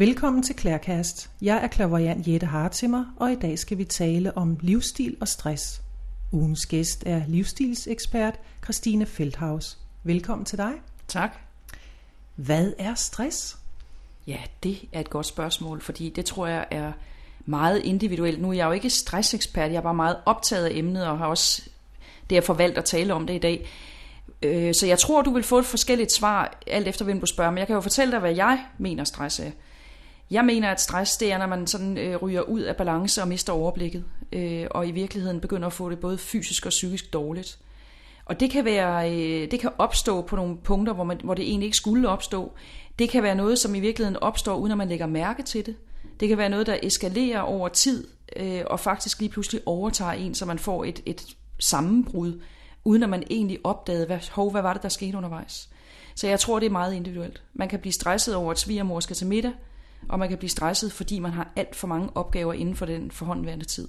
Velkommen til Klærkast. Jeg er klaverjant Jette Hartimer, og i dag skal vi tale om livsstil og stress. Ugens gæst er livsstilsekspert Christine Feldhaus. Velkommen til dig. Tak. Hvad er stress? Ja, det er et godt spørgsmål, fordi det tror jeg er meget individuelt. Nu er jeg jo ikke stressekspert, jeg er bare meget optaget af emnet og har også derfor valgt at tale om det i dag. Øh, så jeg tror, du vil få et forskelligt svar, alt efter hvem du spørger, men jeg kan jo fortælle dig, hvad jeg mener stress er. Jeg mener, at stress det er, når man sådan øh, ryger ud af balance og mister overblikket, øh, og i virkeligheden begynder at få det både fysisk og psykisk dårligt. Og det kan, være, øh, det kan opstå på nogle punkter, hvor, man, hvor det egentlig ikke skulle opstå. Det kan være noget, som i virkeligheden opstår, uden at man lægger mærke til det. Det kan være noget, der eskalerer over tid, øh, og faktisk lige pludselig overtager en, så man får et, et sammenbrud, uden at man egentlig opdagede, hvad, hov, hvad var det, der skete undervejs. Så jeg tror, det er meget individuelt. Man kan blive stresset over, at svigermor skal til middag, og man kan blive stresset, fordi man har alt for mange opgaver inden for den forhåndværende tid.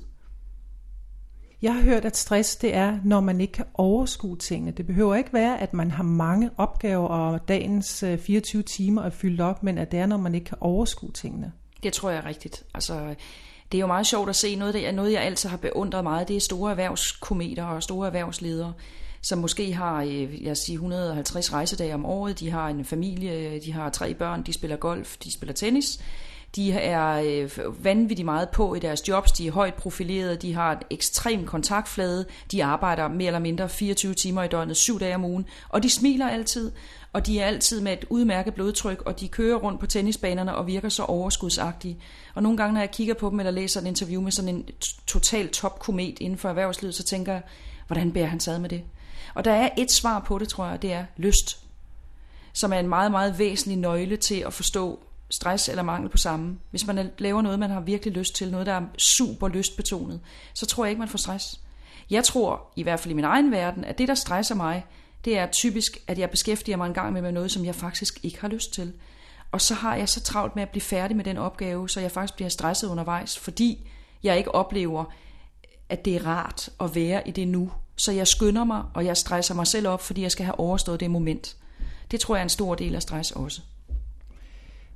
Jeg har hørt, at stress det er, når man ikke kan overskue tingene. Det behøver ikke være, at man har mange opgaver, og dagens 24 øh, timer er fyldt op, men at det er, når man ikke kan overskue tingene. Det tror jeg er rigtigt. Altså, det er jo meget sjovt at se noget, det er noget, jeg altid har beundret meget. Det er store erhvervskometer og store erhvervsledere, som måske har jeg siger, 150 rejsedage om året. De har en familie, de har tre børn, de spiller golf, de spiller tennis. De er øh, vanvittigt meget på i deres jobs, de er højt profilerede, de har en ekstrem kontaktflade, de arbejder mere eller mindre 24 timer i døgnet, syv dage om ugen, og de smiler altid, og de er altid med et udmærket blodtryk, og de kører rundt på tennisbanerne og virker så overskudsagtige. Og nogle gange, når jeg kigger på dem eller læser et interview med sådan en total topkomet inden for erhvervslivet, så tænker jeg, hvordan bærer han sig med det? Og der er et svar på det, tror jeg, det er lyst, som er en meget, meget væsentlig nøgle til at forstå stress eller mangel på samme. Hvis man laver noget, man har virkelig lyst til, noget, der er super lystbetonet, så tror jeg ikke, man får stress. Jeg tror, i hvert fald i min egen verden, at det, der stresser mig, det er typisk, at jeg beskæftiger mig en gang med noget, som jeg faktisk ikke har lyst til. Og så har jeg så travlt med at blive færdig med den opgave, så jeg faktisk bliver stresset undervejs, fordi jeg ikke oplever, at det er rart at være i det nu. Så jeg skynder mig, og jeg stresser mig selv op, fordi jeg skal have overstået det moment. Det tror jeg er en stor del af stress også.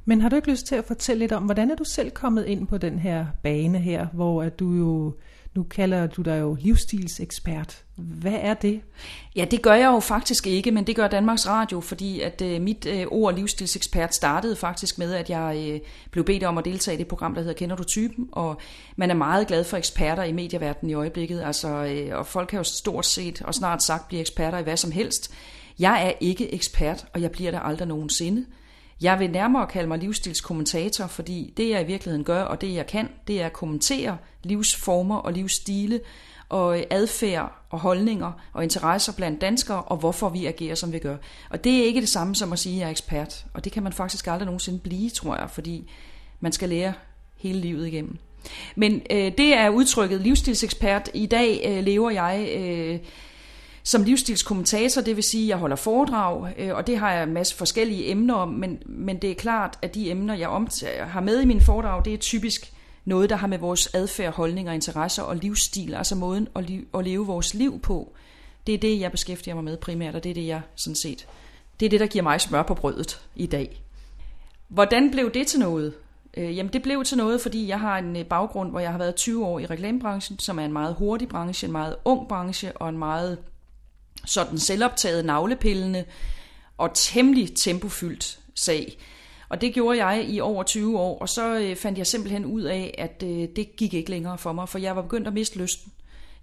Men har du ikke lyst til at fortælle lidt om, hvordan er du selv kommet ind på den her bane her, hvor at du jo, nu kalder du dig jo livsstilsekspert. Hvad er det? Ja, det gør jeg jo faktisk ikke, men det gør Danmarks Radio, fordi at øh, mit øh, ord livsstilsekspert startede faktisk med, at jeg øh, blev bedt om at deltage i det program, der hedder Kender du typen? Og man er meget glad for eksperter i medieverdenen i øjeblikket, altså, øh, og folk kan jo stort set og snart sagt blive eksperter i hvad som helst. Jeg er ikke ekspert, og jeg bliver der aldrig nogensinde. Jeg vil nærmere kalde mig livsstilskommentator, fordi det jeg i virkeligheden gør, og det jeg kan, det er at kommentere livsformer og livsstile, og øh, adfærd og holdninger og interesser blandt danskere, og hvorfor vi agerer, som vi gør. Og det er ikke det samme som at sige, at jeg er ekspert. Og det kan man faktisk aldrig nogensinde blive, tror jeg, fordi man skal lære hele livet igennem. Men øh, det er udtrykket livsstilsekspert. I dag øh, lever jeg... Øh, som livsstilskommentator, det vil sige, at jeg holder foredrag, øh, og det har jeg en masse forskellige emner om, men, men det er klart, at de emner, jeg har med i mine foredrag, det er typisk noget, der har med vores adfærd, holdninger, interesser og livsstil, altså måden at, li- at leve vores liv på. Det er det, jeg beskæftiger mig med primært, og det er det, jeg sådan set, det er det, der giver mig smør på brødet i dag. Hvordan blev det til noget? Øh, jamen det blev til noget, fordi jeg har en øh, baggrund, hvor jeg har været 20 år i reklamebranchen, som er en meget hurtig branche, en meget ung branche og en meget sådan selvoptaget navlepillende og temmelig tempofyldt sag. Og det gjorde jeg i over 20 år, og så øh, fandt jeg simpelthen ud af, at øh, det gik ikke længere for mig, for jeg var begyndt at miste lysten.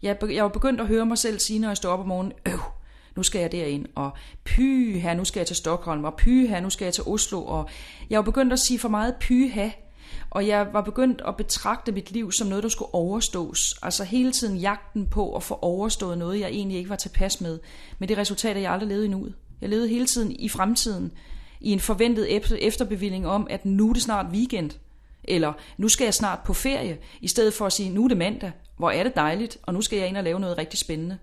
Jeg, jeg var begyndt at høre mig selv sige, når jeg stod op om morgenen, øh, nu skal jeg derind, og py her, nu skal jeg til Stockholm, og py her, nu skal jeg til Oslo, og jeg var begyndt at sige for meget py her, og jeg var begyndt at betragte mit liv som noget, der skulle overstås. Altså hele tiden jagten på at få overstået noget, jeg egentlig ikke var tilpas med. Men det resultat, at jeg aldrig levede i. Jeg levede hele tiden i fremtiden i en forventet efterbevilling om, at nu er det snart weekend. Eller nu skal jeg snart på ferie, i stedet for at sige, nu er det mandag, hvor er det dejligt, og nu skal jeg ind og lave noget rigtig spændende.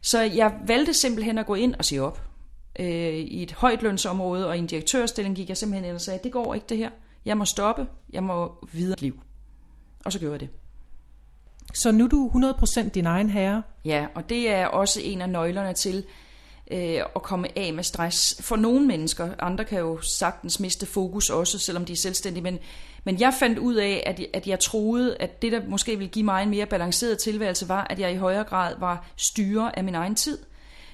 Så jeg valgte simpelthen at gå ind og sige op. Øh, I et højt lønsområde og i en direktørstilling gik jeg simpelthen ind og sagde, det går ikke det her. Jeg må stoppe. Jeg må videre liv. Og så gjorde jeg det. Så nu er du 100% din egen herre? Ja, og det er også en af nøglerne til, øh, at komme af med stress. For nogle mennesker, andre kan jo sagtens miste fokus også, selvom de er selvstændige, men, men jeg fandt ud af, at, at jeg troede, at det, der måske ville give mig en mere balanceret tilværelse, var, at jeg i højere grad var styrer af min egen tid.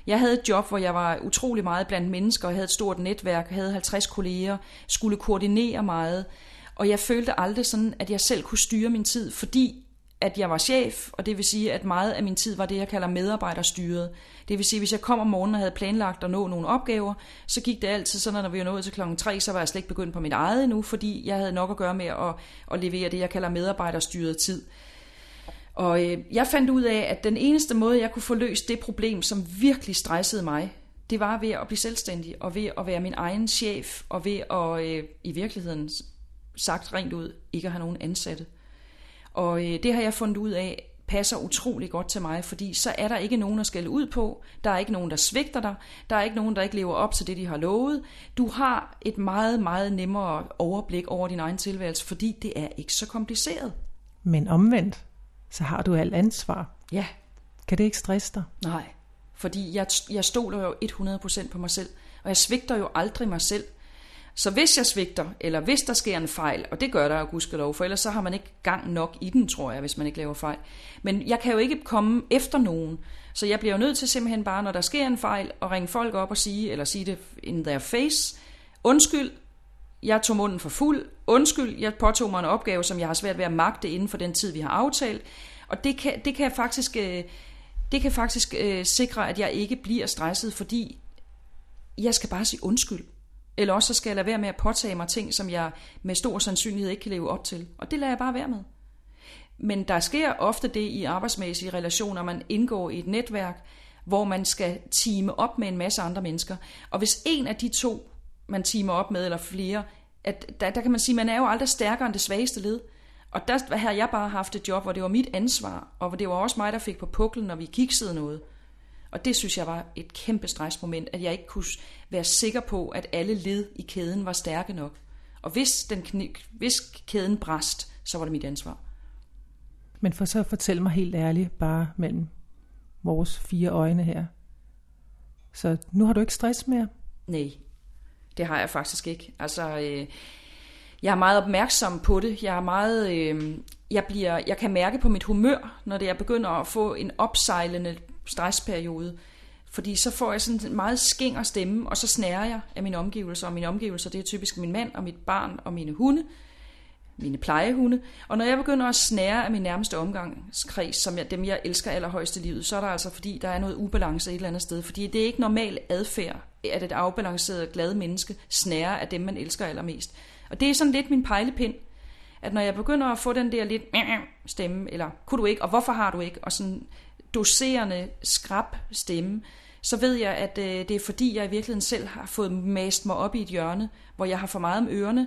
Jeg havde et job, hvor jeg var utrolig meget blandt mennesker, jeg havde et stort netværk, havde 50 kolleger, skulle koordinere meget, og jeg følte aldrig sådan, at jeg selv kunne styre min tid, fordi at jeg var chef, og det vil sige, at meget af min tid var det, jeg kalder medarbejderstyret. Det vil sige, at hvis jeg kom om morgenen og havde planlagt at nå nogle opgaver, så gik det altid sådan, at når vi var nået til klokken 3, så var jeg slet ikke begyndt på mit eget endnu, fordi jeg havde nok at gøre med at, at levere det, jeg kalder medarbejderstyret tid. Og øh, jeg fandt ud af, at den eneste måde, jeg kunne få løst det problem, som virkelig stressede mig, det var ved at blive selvstændig, og ved at være min egen chef, og ved at øh, i virkeligheden sagt rent ud, ikke at have nogen ansatte. Og øh, det har jeg fundet ud af, passer utrolig godt til mig, fordi så er der ikke nogen at skælde ud på, der er ikke nogen, der svigter dig, der er ikke nogen, der ikke lever op til det, de har lovet. Du har et meget, meget nemmere overblik over din egen tilværelse, fordi det er ikke så kompliceret. Men omvendt, så har du alt ansvar. Ja. Kan det ikke stresse dig? Nej, fordi jeg, jeg stoler jo 100% på mig selv, og jeg svigter jo aldrig mig selv. Så hvis jeg svigter, eller hvis der sker en fejl, og det gør der jo gudskelov, for ellers så har man ikke gang nok i den, tror jeg, hvis man ikke laver fejl. Men jeg kan jo ikke komme efter nogen, så jeg bliver jo nødt til simpelthen bare, når der sker en fejl, at ringe folk op og sige, eller sige det in their face, undskyld, jeg tog munden for fuld, undskyld, jeg påtog mig en opgave, som jeg har svært ved at magte inden for den tid, vi har aftalt. Og det kan, det kan faktisk, øh, det kan faktisk øh, sikre, at jeg ikke bliver stresset, fordi jeg skal bare sige undskyld. Eller også så skal jeg lade være med at påtage mig ting, som jeg med stor sandsynlighed ikke kan leve op til. Og det lader jeg bare være med. Men der sker ofte det i arbejdsmæssige relationer, man indgår i et netværk, hvor man skal time op med en masse andre mennesker. Og hvis en af de to, man timer op med, eller flere, at der, der kan man sige, man er jo aldrig stærkere end det svageste led. Og der har jeg bare haft et job, hvor det var mit ansvar, og hvor det var også mig, der fik på puklen, når vi kiksede noget. Og det synes jeg var et kæmpe stressmoment, at jeg ikke kunne være sikker på, at alle led i kæden var stærke nok. Og hvis, den, hvis kæden brast, så var det mit ansvar. Men for så at fortælle mig helt ærligt, bare mellem vores fire øjne her. Så nu har du ikke stress mere? Nej, det har jeg faktisk ikke. Altså, øh, jeg er meget opmærksom på det. Jeg er meget, øh, jeg bliver, jeg kan mærke på mit humør, når det jeg begynder at få en opsejlende stressperiode. Fordi så får jeg sådan en meget skinger stemme, og så snærer jeg af mine omgivelser. Og mine omgivelser, det er typisk min mand og mit barn og mine hunde, mine plejehunde. Og når jeg begynder at snære af min nærmeste omgangskreds, som jeg, dem jeg elsker allerhøjst i livet, så er der altså fordi, der er noget ubalance et eller andet sted. Fordi det er ikke normal adfærd, at et afbalanceret, glad menneske snærer af dem, man elsker allermest. Og det er sådan lidt min pejlepind, at når jeg begynder at få den der lidt stemme, eller kunne du ikke, og hvorfor har du ikke, og sådan doserende, skrab stemme, så ved jeg, at øh, det er fordi, jeg i virkeligheden selv har fået mast mig op i et hjørne, hvor jeg har for meget om ørerne,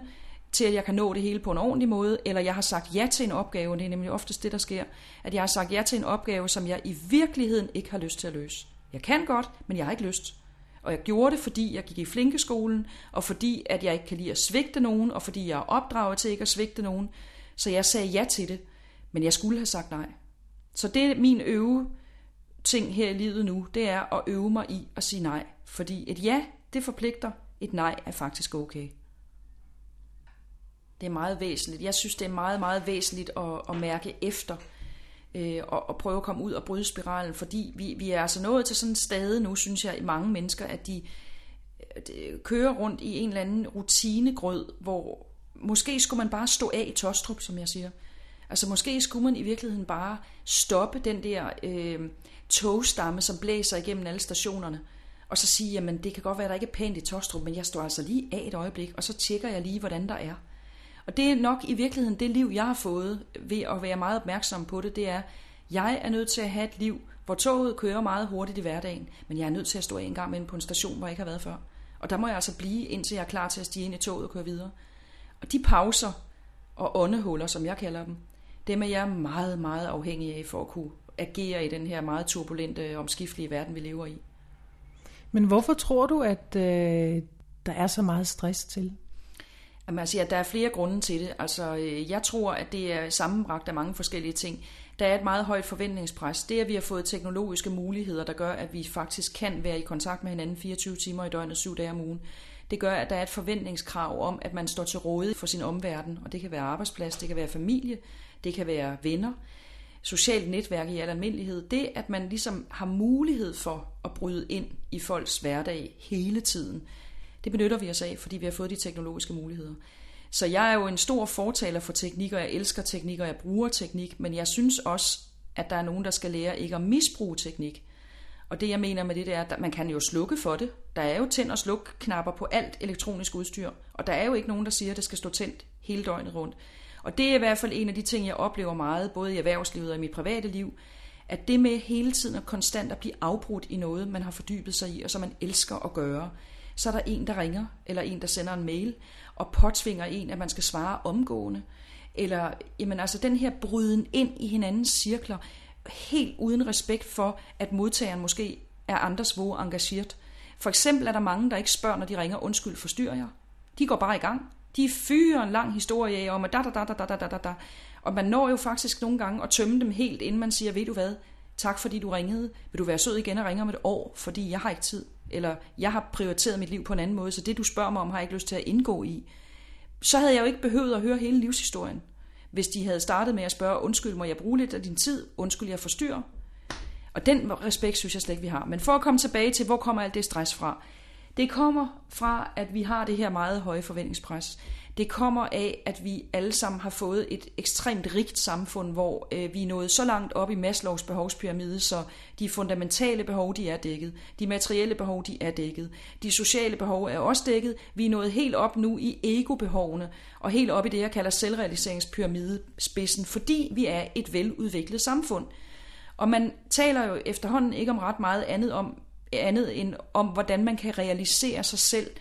til at jeg kan nå det hele på en ordentlig måde, eller jeg har sagt ja til en opgave, det er nemlig oftest det, der sker, at jeg har sagt ja til en opgave, som jeg i virkeligheden ikke har lyst til at løse. Jeg kan godt, men jeg har ikke lyst. Og jeg gjorde det, fordi jeg gik i flinkeskolen, og fordi at jeg ikke kan lide at svigte nogen, og fordi jeg er opdraget til ikke at svigte nogen. Så jeg sagde ja til det, men jeg skulle have sagt nej. Så det er min øve ting her i livet nu, det er at øve mig i at sige nej. Fordi et ja, det forpligter, et nej er faktisk okay. Det er meget væsentligt. Jeg synes, det er meget, meget væsentligt at, at mærke efter, øh, og, og prøve at komme ud og bryde spiralen, fordi vi, vi er altså nået til sådan et sted nu, synes jeg, i mange mennesker, at de, de øh, kører rundt i en eller anden rutinegrød, hvor måske skulle man bare stå af i Tostrup, som jeg siger. Altså måske skulle man i virkeligheden bare stoppe den der øh, togstamme, som blæser igennem alle stationerne, og så sige, jamen det kan godt være, at der ikke er pænt i Tostrup, men jeg står altså lige af et øjeblik, og så tjekker jeg lige, hvordan der er. Og det er nok i virkeligheden det liv, jeg har fået ved at være meget opmærksom på det, det er, jeg er nødt til at have et liv, hvor toget kører meget hurtigt i hverdagen, men jeg er nødt til at stå af en gang med på en station, hvor jeg ikke har været før. Og der må jeg altså blive, indtil jeg er klar til at stige ind i toget og køre videre. Og de pauser og åndehuller, som jeg kalder dem, dem er jeg meget, meget afhængig af for at kunne agere i den her meget turbulente, omskiftelige verden, vi lever i. Men hvorfor tror du, at øh, der er så meget stress til? Jamen, altså, ja, der er flere grunde til det. Altså, øh, jeg tror, at det er sammenbragt af mange forskellige ting. Der er et meget højt forventningspres. Det, at vi har fået teknologiske muligheder, der gør, at vi faktisk kan være i kontakt med hinanden 24 timer i døgnet, 7 dage om ugen, det gør, at der er et forventningskrav om, at man står til rådighed for sin omverden. Og det kan være arbejdsplads, det kan være familie, det kan være venner, socialt netværk i al almindelighed. Det, at man ligesom har mulighed for at bryde ind i folks hverdag hele tiden, det benytter vi os af, fordi vi har fået de teknologiske muligheder. Så jeg er jo en stor fortaler for teknik, og jeg elsker teknik, og jeg bruger teknik, men jeg synes også, at der er nogen, der skal lære ikke at misbruge teknik. Og det jeg mener med det, det er, at man kan jo slukke for det. Der er jo tænd- og sluk-knapper på alt elektronisk udstyr, og der er jo ikke nogen, der siger, at det skal stå tændt hele døgnet rundt. Og det er i hvert fald en af de ting, jeg oplever meget, både i erhvervslivet og i mit private liv, at det med hele tiden og konstant at blive afbrudt i noget, man har fordybet sig i, og som man elsker at gøre, så er der en, der ringer, eller en, der sender en mail, og påtvinger en, at man skal svare omgående. Eller, jamen altså den her bryden ind i hinandens cirkler, helt uden respekt for, at modtageren måske er andres våge engageret. For eksempel er der mange, der ikke spørger, når de ringer, undskyld, forstyrrer jeg. De går bare i gang. De fyrer en lang historie af om, at da, da, da, da, da, da, da, da. Og man når jo faktisk nogle gange at tømme dem helt, inden man siger, ved du hvad, tak fordi du ringede. Vil du være sød igen og ringe om et år, fordi jeg har ikke tid. Eller jeg har prioriteret mit liv på en anden måde, så det du spørger mig om, har jeg ikke lyst til at indgå i. Så havde jeg jo ikke behøvet at høre hele livshistorien. Hvis de havde startet med at spørge, undskyld, må jeg bruge lidt af din tid? Undskyld, jeg forstyrrer. Og den respekt synes jeg slet ikke, vi har. Men for at komme tilbage til, hvor kommer alt det stress fra? Det kommer fra, at vi har det her meget høje forventningspres. Det kommer af, at vi alle sammen har fået et ekstremt rigt samfund, hvor øh, vi er nået så langt op i Maslows behovspyramide, så de fundamentale behov, de er dækket. De materielle behov, de er dækket. De sociale behov er også dækket. Vi er nået helt op nu i egobehovene, og helt op i det, jeg kalder selvrealiseringspyramidespidsen, fordi vi er et veludviklet samfund. Og man taler jo efterhånden ikke om ret meget andet om, andet end om, hvordan man kan realisere sig selv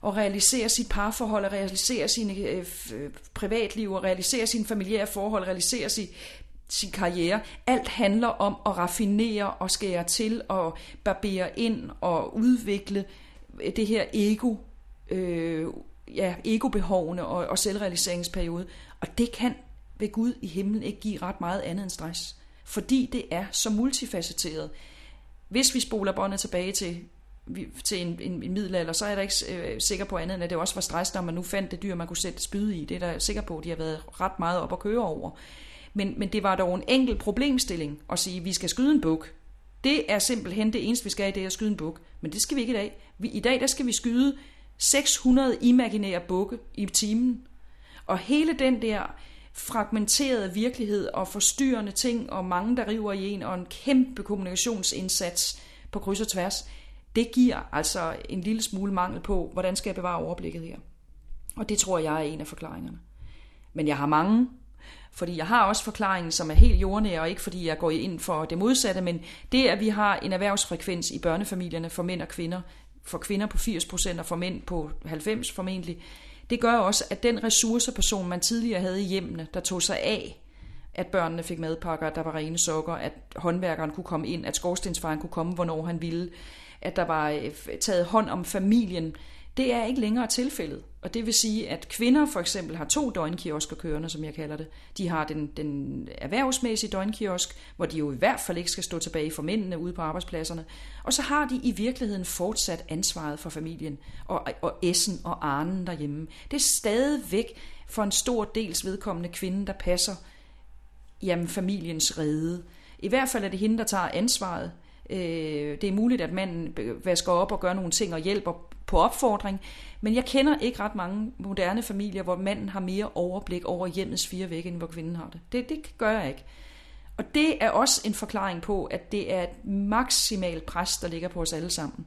og realisere sit parforhold, og realisere sine øh, øh privatliv, og realisere sine familiære forhold, realisere sin, sin karriere. Alt handler om at raffinere og skære til og barbere ind og udvikle øh, det her ego, øh, ja, egobehovene og, og selvrealiseringsperiode. Og det kan ved Gud i himlen ikke give ret meget andet end stress. Fordi det er så multifacetteret. Hvis vi spoler båndet tilbage til, til en, en, en middelalder, så er jeg da ikke øh, sikker på andet, end at det også var stress, når man nu fandt det dyr, man kunne sætte spyd i. Det er der sikker på, at de har været ret meget op at køre over. Men, men det var dog en enkel problemstilling at sige, at vi skal skyde en buk. Det er simpelthen det eneste, vi skal i, det er at skyde en buk. Men det skal vi ikke i dag. Vi, I dag der skal vi skyde 600 imaginære bukke i timen. Og hele den der fragmenteret virkelighed og forstyrrende ting, og mange, der river i en, og en kæmpe kommunikationsindsats på kryds og tværs, det giver altså en lille smule mangel på, hvordan skal jeg bevare overblikket her. Og det tror jeg er en af forklaringerne. Men jeg har mange, fordi jeg har også forklaringen, som er helt jordnær, og ikke fordi jeg går ind for det modsatte, men det, at vi har en erhvervsfrekvens i børnefamilierne for mænd og kvinder, for kvinder på 80% og for mænd på 90% formentlig, det gør også, at den ressourceperson, man tidligere havde i hjemmene, der tog sig af, at børnene fik madpakker, at der var rene sokker, at håndværkeren kunne komme ind, at skorstensfaren kunne komme, hvornår han ville, at der var øh, taget hånd om familien, det er ikke længere tilfældet. Og det vil sige, at kvinder for eksempel har to døgnkiosker kørende, som jeg kalder det. De har den, den erhvervsmæssige døgnkiosk, hvor de jo i hvert fald ikke skal stå tilbage for mændene ude på arbejdspladserne. Og så har de i virkeligheden fortsat ansvaret for familien og, og Essen og Arnen derhjemme. Det er stadigvæk for en stor dels vedkommende kvinde, der passer jamen, familiens rede. I hvert fald er det hende, der tager ansvaret. Øh, det er muligt, at manden vasker op og gør nogle ting og hjælper på opfordring, men jeg kender ikke ret mange moderne familier, hvor manden har mere overblik over hjemmets fire vægge, end hvor kvinden har det. Det, det gør jeg ikke. Og det er også en forklaring på, at det er et maksimalt pres, der ligger på os alle sammen.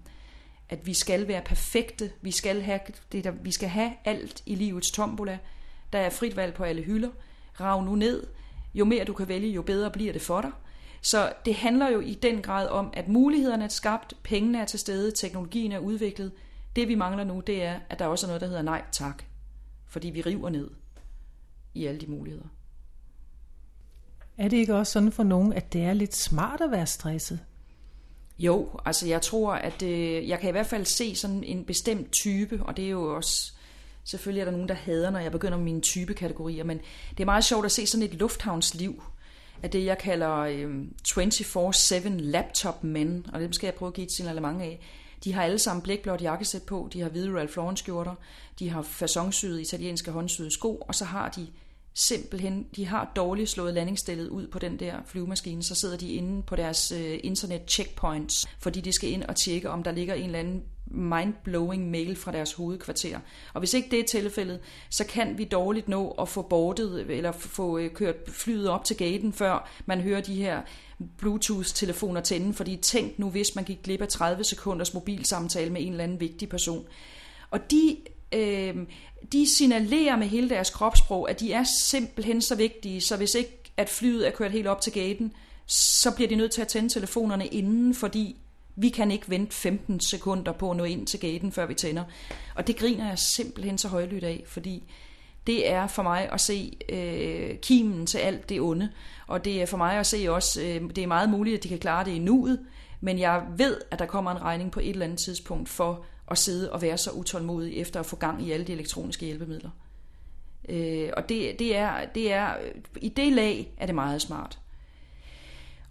At vi skal være perfekte, vi skal have, det der, vi skal have alt i livets tombola. Der er frit valg på alle hylder. Rav nu ned. Jo mere du kan vælge, jo bedre bliver det for dig. Så det handler jo i den grad om, at mulighederne er skabt, pengene er til stede, teknologien er udviklet. Det vi mangler nu, det er, at der også er noget, der hedder nej tak. Fordi vi river ned i alle de muligheder. Er det ikke også sådan for nogen, at det er lidt smart at være stresset? Jo, altså jeg tror, at øh, jeg kan i hvert fald se sådan en bestemt type, og det er jo også Selvfølgelig er der nogen, der hader, når jeg begynder med mine typekategorier, men det er meget sjovt at se sådan et lufthavnsliv af det, jeg kalder øh, 24-7 laptop men, og det skal jeg prøve at give et signalement af. De har alle sammen blækblåt jakkesæt på, de har hvide Ralph Lauren skjorter, de har fasonsyede italienske håndsyede sko, og så har de simpelthen, de har dårligt slået landingsstillet ud på den der flyvemaskine, så sidder de inde på deres øh, internet checkpoints, fordi de skal ind og tjekke, om der ligger en eller anden mind-blowing mail fra deres hovedkvarter. Og hvis ikke det er tilfældet, så kan vi dårligt nå at få bordet eller få øh, kørt flyet op til gaten, før man hører de her Bluetooth-telefoner tænde, fordi tænk nu, hvis man gik glip af 30 sekunders mobilsamtale med en eller anden vigtig person. Og de øh, de signalerer med hele deres kropssprog, at de er simpelthen så vigtige, så hvis ikke at flyet er kørt helt op til gaten, så bliver de nødt til at tænde telefonerne inden, fordi vi kan ikke vente 15 sekunder på at nå ind til gaten, før vi tænder. Og det griner jeg simpelthen så højlydt af, fordi det er for mig at se øh, kimen til alt det onde. Og det er for mig at se også, øh, det er meget muligt, at de kan klare det i nuet, men jeg ved, at der kommer en regning på et eller andet tidspunkt for at sidde og være så utålmodig efter at få gang i alle de elektroniske hjælpemidler. Øh, og det, det, er, det er, i det lag er det meget smart.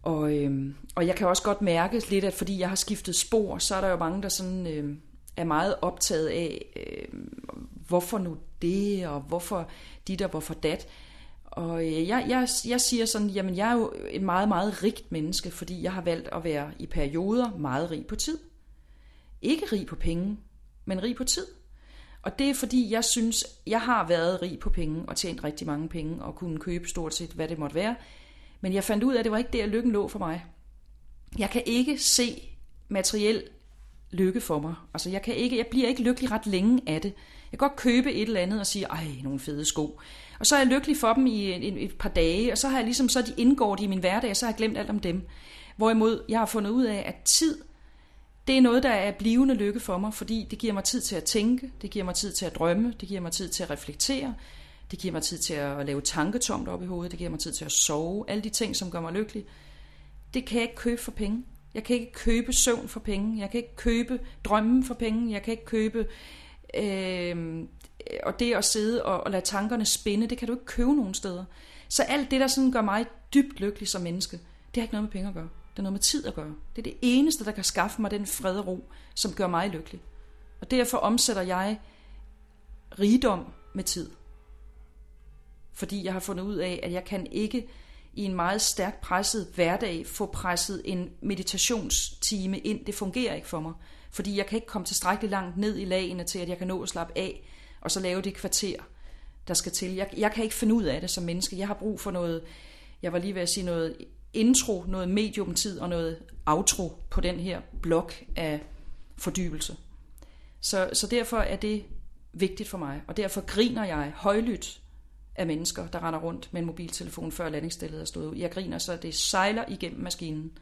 Og, øhm, og jeg kan også godt mærke lidt, at fordi jeg har skiftet spor, så er der jo mange, der sådan, øhm, er meget optaget af, øhm, hvorfor nu det, og hvorfor dit og hvorfor dat. Og øh, jeg, jeg, jeg siger sådan, jamen jeg er jo et meget, meget rigt menneske, fordi jeg har valgt at være i perioder meget rig på tid. Ikke rig på penge, men rig på tid. Og det er fordi, jeg synes, jeg har været rig på penge og tjent rigtig mange penge og kunne købe stort set, hvad det måtte være. Men jeg fandt ud af, at det var ikke der, lykken lå for mig. Jeg kan ikke se materiel lykke for mig. Altså, jeg, kan ikke, jeg bliver ikke lykkelig ret længe af det. Jeg kan godt købe et eller andet og sige, ej, nogle fede sko. Og så er jeg lykkelig for dem i et, et par dage, og så har jeg ligesom, så de indgår de i min hverdag, og så har jeg glemt alt om dem. Hvorimod jeg har fundet ud af, at tid det er noget, der er blivende lykke for mig, fordi det giver mig tid til at tænke, det giver mig tid til at drømme, det giver mig tid til at reflektere, det giver mig tid til at lave tanketomt op i hovedet, det giver mig tid til at sove, alle de ting, som gør mig lykkelig. Det kan jeg ikke købe for penge. Jeg kan ikke købe søvn for penge, jeg kan ikke købe drømmen for penge, jeg kan ikke købe... Øh, og det at sidde og, og lade tankerne spinde, det kan du ikke købe nogen steder. Så alt det, der sådan gør mig dybt lykkelig som menneske, det har ikke noget med penge at gøre. Det har noget med tid at gøre. Det er det eneste, der kan skaffe mig den fred og ro, som gør mig lykkelig. Og derfor omsætter jeg rigdom med tid. Fordi jeg har fundet ud af, at jeg kan ikke i en meget stærkt presset hverdag få presset en meditationstime ind. Det fungerer ikke for mig. Fordi jeg kan ikke komme tilstrækkeligt langt ned i lagene til, at jeg kan nå at slappe af, og så lave det kvarter, der skal til. Jeg, jeg kan ikke finde ud af det som menneske. Jeg har brug for noget, jeg var lige ved at sige noget intro, noget mediumtid og noget outro på den her blok af fordybelse. Så, så derfor er det vigtigt for mig, og derfor griner jeg højlydt af mennesker, der render rundt med en mobiltelefon, før landingsstillet er stået ud. Jeg griner, så det sejler igennem maskinen.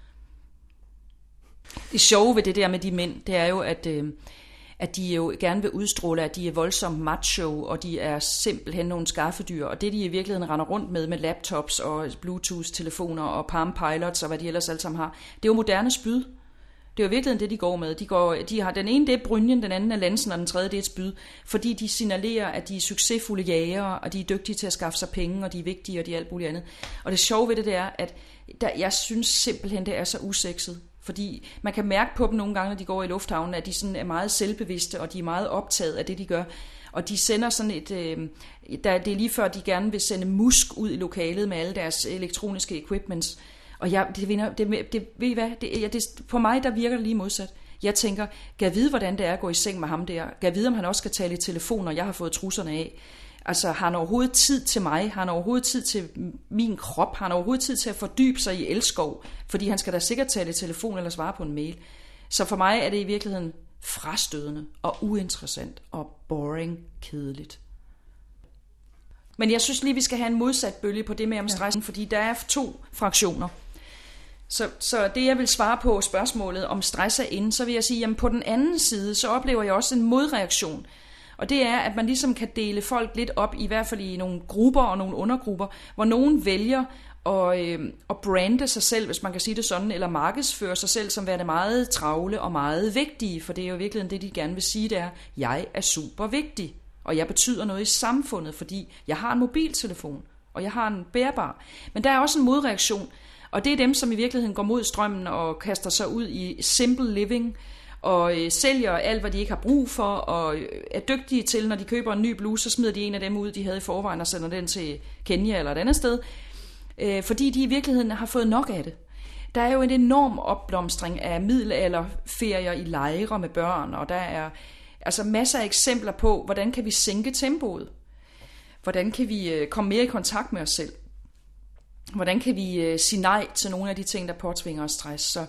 Det sjove ved det der med de mænd, det er jo, at øh, at de jo gerne vil udstråle, at de er voldsomt macho, og de er simpelthen nogle skaffedyr. Og det, de i virkeligheden render rundt med, med laptops og Bluetooth-telefoner og Palm Pilots og hvad de ellers alle sammen har, det er jo moderne spyd. Det er jo virkelig det, de går med. De, går, de har, den ene det er brynjen, den anden er lansen, og den tredje det er et spyd. Fordi de signalerer, at de er succesfulde jægere, og de er dygtige til at skaffe sig penge, og de er vigtige, og de er alt muligt andet. Og det sjove ved det, det er, at der, jeg synes simpelthen, det er så usekset. Fordi man kan mærke på dem nogle gange, når de går i lufthavnen, at de sådan er meget selvbevidste, og de er meget optaget af det, de gør. Og de sender sådan et... Øh, der, det er lige før, de gerne vil sende musk ud i lokalet med alle deres elektroniske equipments. Og jeg, det, vinder, det, det, ved I hvad? Det, ja, det, på mig, der virker det lige modsat. Jeg tænker, kan jeg vide, hvordan det er at gå i seng med ham der? Kan jeg vide, om han også skal tale i telefon, når jeg har fået trusserne af? Altså, har han overhovedet tid til mig? Har han overhovedet tid til min krop? Har han overhovedet tid til at fordybe sig i elskov? Fordi han skal da sikkert tale i telefon eller svare på en mail. Så for mig er det i virkeligheden frastødende og uinteressant og boring kedeligt. Men jeg synes lige, vi skal have en modsat bølge på det med om stressen, ja. fordi der er to fraktioner. Så, så det jeg vil svare på spørgsmålet om stress er inde, så vil jeg sige, at på den anden side, så oplever jeg også en modreaktion. Og det er, at man ligesom kan dele folk lidt op, i hvert fald i nogle grupper og nogle undergrupper, hvor nogen vælger at, øh, at brande sig selv, hvis man kan sige det sådan, eller markedsføre sig selv som værende meget travle og meget vigtige, for det er jo virkelig det, de gerne vil sige, det er, jeg er super vigtig. og jeg betyder noget i samfundet, fordi jeg har en mobiltelefon, og jeg har en bærbar. Men der er også en modreaktion, og det er dem, som i virkeligheden går mod strømmen og kaster sig ud i simple living, og øh, sælger alt, hvad de ikke har brug for, og øh, er dygtige til, når de køber en ny bluse, så smider de en af dem ud, de havde i forvejen, og sender den til Kenya eller et andet sted, øh, fordi de i virkeligheden har fået nok af det. Der er jo en enorm opblomstring af middelalderferier i lejre med børn, og der er altså masser af eksempler på, hvordan kan vi sænke tempoet? Hvordan kan vi øh, komme mere i kontakt med os selv? Hvordan kan vi øh, sige nej til nogle af de ting, der påtvinger os stress? Så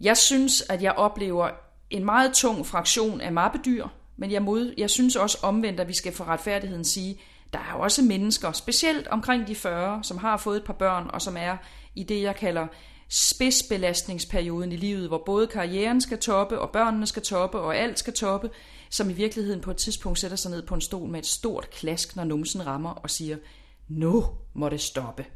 jeg synes, at jeg oplever en meget tung fraktion af mappedyr, men jeg, mod, jeg synes også omvendt, at vi skal for retfærdigheden sige, der er også mennesker, specielt omkring de 40, som har fået et par børn, og som er i det, jeg kalder spidsbelastningsperioden i livet, hvor både karrieren skal toppe, og børnene skal toppe, og alt skal toppe, som i virkeligheden på et tidspunkt sætter sig ned på en stol med et stort klask, når numsen rammer og siger, nu må det stoppe.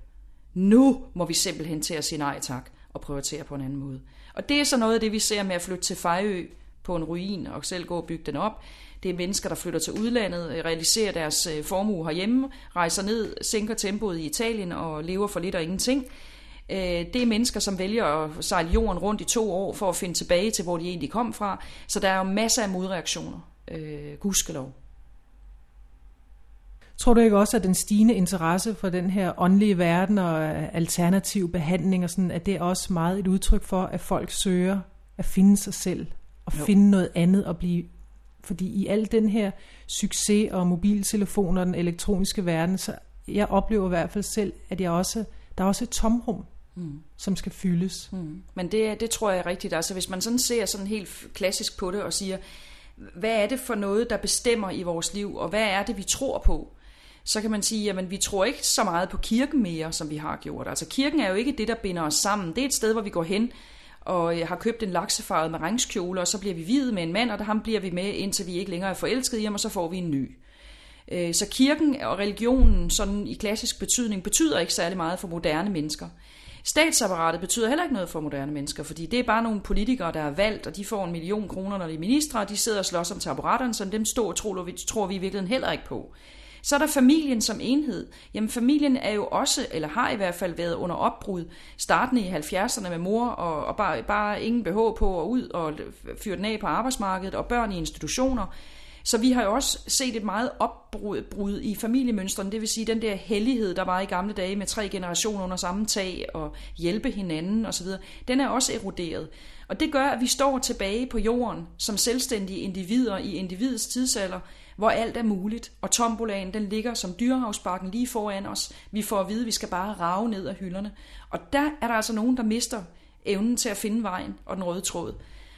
Nu må vi simpelthen til at sige nej tak og prioritere på en anden måde. Og det er så noget af det, vi ser med at flytte til Fejø på en ruin og selv gå og bygge den op. Det er mennesker, der flytter til udlandet, realiserer deres øh, formue herhjemme, rejser ned, sænker tempoet i Italien og lever for lidt og ingenting. Øh, det er mennesker, som vælger at sejle jorden rundt i to år for at finde tilbage til, hvor de egentlig kom fra. Så der er jo masser af modreaktioner. Øh, gudskelov. Tror du ikke også, at den stigende interesse for den her åndelige verden og alternativ behandling, og sådan, at det er også meget et udtryk for, at folk søger at finde sig selv, og jo. finde noget andet og blive... Fordi i al den her succes og mobiltelefoner og den elektroniske verden, så jeg oplever i hvert fald selv, at jeg også, der er også et tomrum, mm. som skal fyldes. Mm. Men det, det tror jeg er rigtigt. Altså hvis man sådan ser sådan helt klassisk på det og siger, hvad er det for noget, der bestemmer i vores liv, og hvad er det, vi tror på? Så kan man sige, at vi tror ikke så meget på kirken mere, som vi har gjort. Altså kirken er jo ikke det, der binder os sammen. Det er et sted, hvor vi går hen og øh, har købt en laksefarvet med rangskjole, og så bliver vi videt med en mand, og der ham bliver vi med, indtil vi ikke længere er forelsket i ham, og så får vi en ny. Øh, så kirken og religionen sådan i klassisk betydning betyder ikke særlig meget for moderne mennesker. Statsapparatet betyder heller ikke noget for moderne mennesker, fordi det er bare nogle politikere, der er valgt, og de får en million kroner, når de er ministre, og de sidder og slås om taburetterne, så dem står tror vi, tror vi i virkeligheden heller ikke på. Så er der familien som enhed. Jamen familien er jo også, eller har i hvert fald været under opbrud, startende i 70'erne med mor og, og bare, bare ingen behov på og ud og fyre den af på arbejdsmarkedet og børn i institutioner. Så vi har jo også set et meget opbrud i familiemønstrene, det vil sige den der hellighed, der var i gamle dage med tre generationer under samme tag og hjælpe hinanden osv., den er også eroderet. Og det gør, at vi står tilbage på jorden som selvstændige individer i individets tidsalder, hvor alt er muligt, og tombolaen den ligger som dyrehavsbakken lige foran os. Vi får at vide, at vi skal bare rave ned af hylderne. Og der er der altså nogen, der mister evnen til at finde vejen og den røde tråd.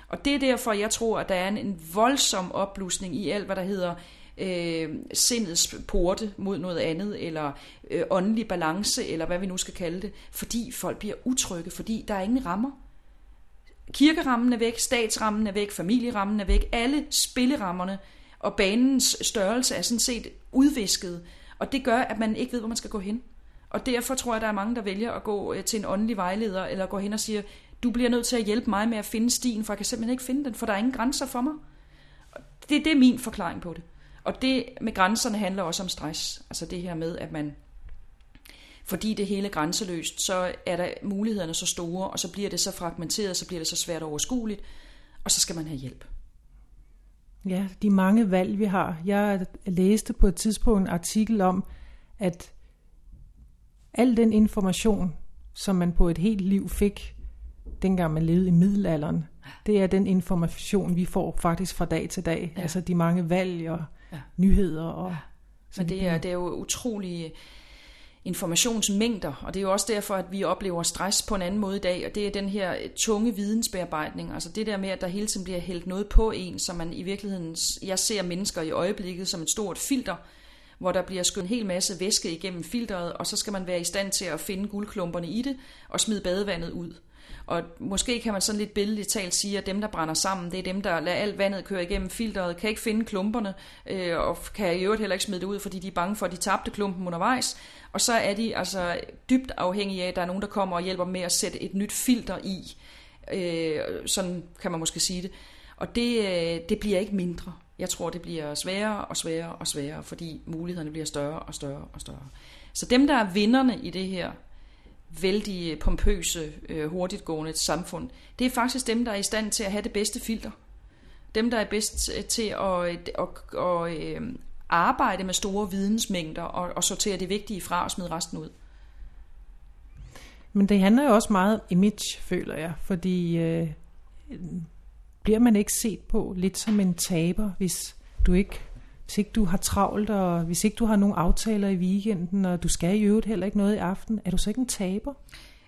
Og det er derfor, jeg tror, at der er en, en voldsom opblusning i alt, hvad der hedder øh, sindets porte mod noget andet, eller øh, åndelig balance, eller hvad vi nu skal kalde det, fordi folk bliver utrygge, fordi der er ingen rammer. Kirkerammen er væk, statsrammen er væk, familierammen er væk, alle spillerammerne og banens størrelse er sådan set udvisket, og det gør, at man ikke ved, hvor man skal gå hen. Og derfor tror jeg, at der er mange, der vælger at gå øh, til en åndelig vejleder, eller gå hen og siger, du bliver nødt til at hjælpe mig med at finde stien, for jeg kan simpelthen ikke finde den, for der er ingen grænser for mig. Det, det er min forklaring på det. Og det med grænserne handler også om stress. Altså det her med, at man, fordi det hele er grænseløst, så er der mulighederne så store, og så bliver det så fragmenteret, så bliver det så svært overskueligt, og så skal man have hjælp. Ja, de mange valg, vi har. Jeg læste på et tidspunkt en artikel om, at al den information, som man på et helt liv fik, dengang man levede i middelalderen, det er den information, vi får faktisk fra dag til dag. Ja. Altså de mange valg og ja. nyheder. Og, ja. Men det er, det er jo utrolig informationsmængder, og det er jo også derfor, at vi oplever stress på en anden måde i dag, og det er den her øh, tunge vidensbearbejdning, altså det der med, at der hele tiden bliver hældt noget på en, så man i virkeligheden, jeg ser mennesker i øjeblikket som et stort filter, hvor der bliver skudt en hel masse væske igennem filteret, og så skal man være i stand til at finde guldklumperne i det, og smide badevandet ud. Og måske kan man sådan lidt billedligt talt sige, at dem, der brænder sammen, det er dem, der lader alt vandet køre igennem filteret, kan ikke finde klumperne, øh, og kan i øvrigt heller ikke smide det ud, fordi de er bange for, at de tabte klumpen undervejs. Og så er de altså dybt afhængige af, at der er nogen, der kommer og hjælper med at sætte et nyt filter i. Øh, sådan kan man måske sige det. Og det, øh, det bliver ikke mindre. Jeg tror, det bliver sværere og sværere og sværere, fordi mulighederne bliver større og større og større. Så dem, der er vinderne i det her vældig øh, pompøse, øh, hurtigtgående samfund, det er faktisk dem, der er i stand til at have det bedste filter. Dem, der er bedst til at, at, at, at øh, arbejde med store vidensmængder og, og sortere det vigtige fra og smide resten ud. Men det handler jo også meget om image, føler jeg, fordi øh, bliver man ikke set på lidt som en taber, hvis du ikke hvis ikke du har travlt, og hvis ikke du har nogen aftaler i weekenden, og du skal i øvrigt heller ikke noget i aften, er du så ikke en taber?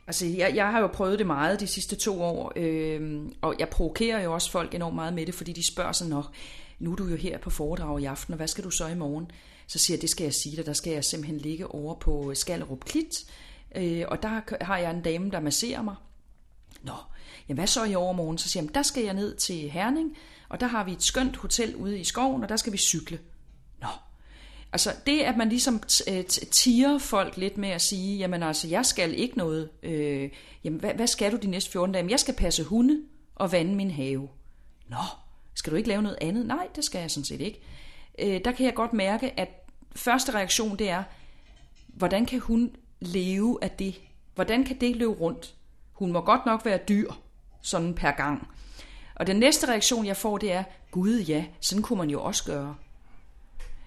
Altså, jeg, jeg har jo prøvet det meget de sidste to år, øh, og jeg provokerer jo også folk enormt meget med det, fordi de spørger sig nok, nu er du jo her på foredrag i aften, og hvad skal du så i morgen? Så siger jeg, det skal jeg sige dig, der skal jeg simpelthen ligge over på Skallerup Klit, øh, og der har jeg en dame, der masserer mig. Nå, jamen hvad så i overmorgen? Så siger jeg, der skal jeg ned til Herning, og der har vi et skønt hotel ude i skoven, og der skal vi cykle. Altså det, at man ligesom øh, tiger folk lidt med at sige, jamen altså, jeg skal ikke noget. Øh, jamen, hvad, hvad skal du de næste 14 dage? Jamen, jeg skal passe hunde og vande min have. Nå, skal du ikke lave noget andet? Nej, det skal jeg sådan set ikke. Øh, der kan jeg godt mærke, at første reaktion det er, hvordan kan hun leve af det? Hvordan kan det løbe rundt? Hun må godt nok være dyr, sådan per gang. Og den næste reaktion, jeg får, det er, gud ja, sådan kunne man jo også gøre.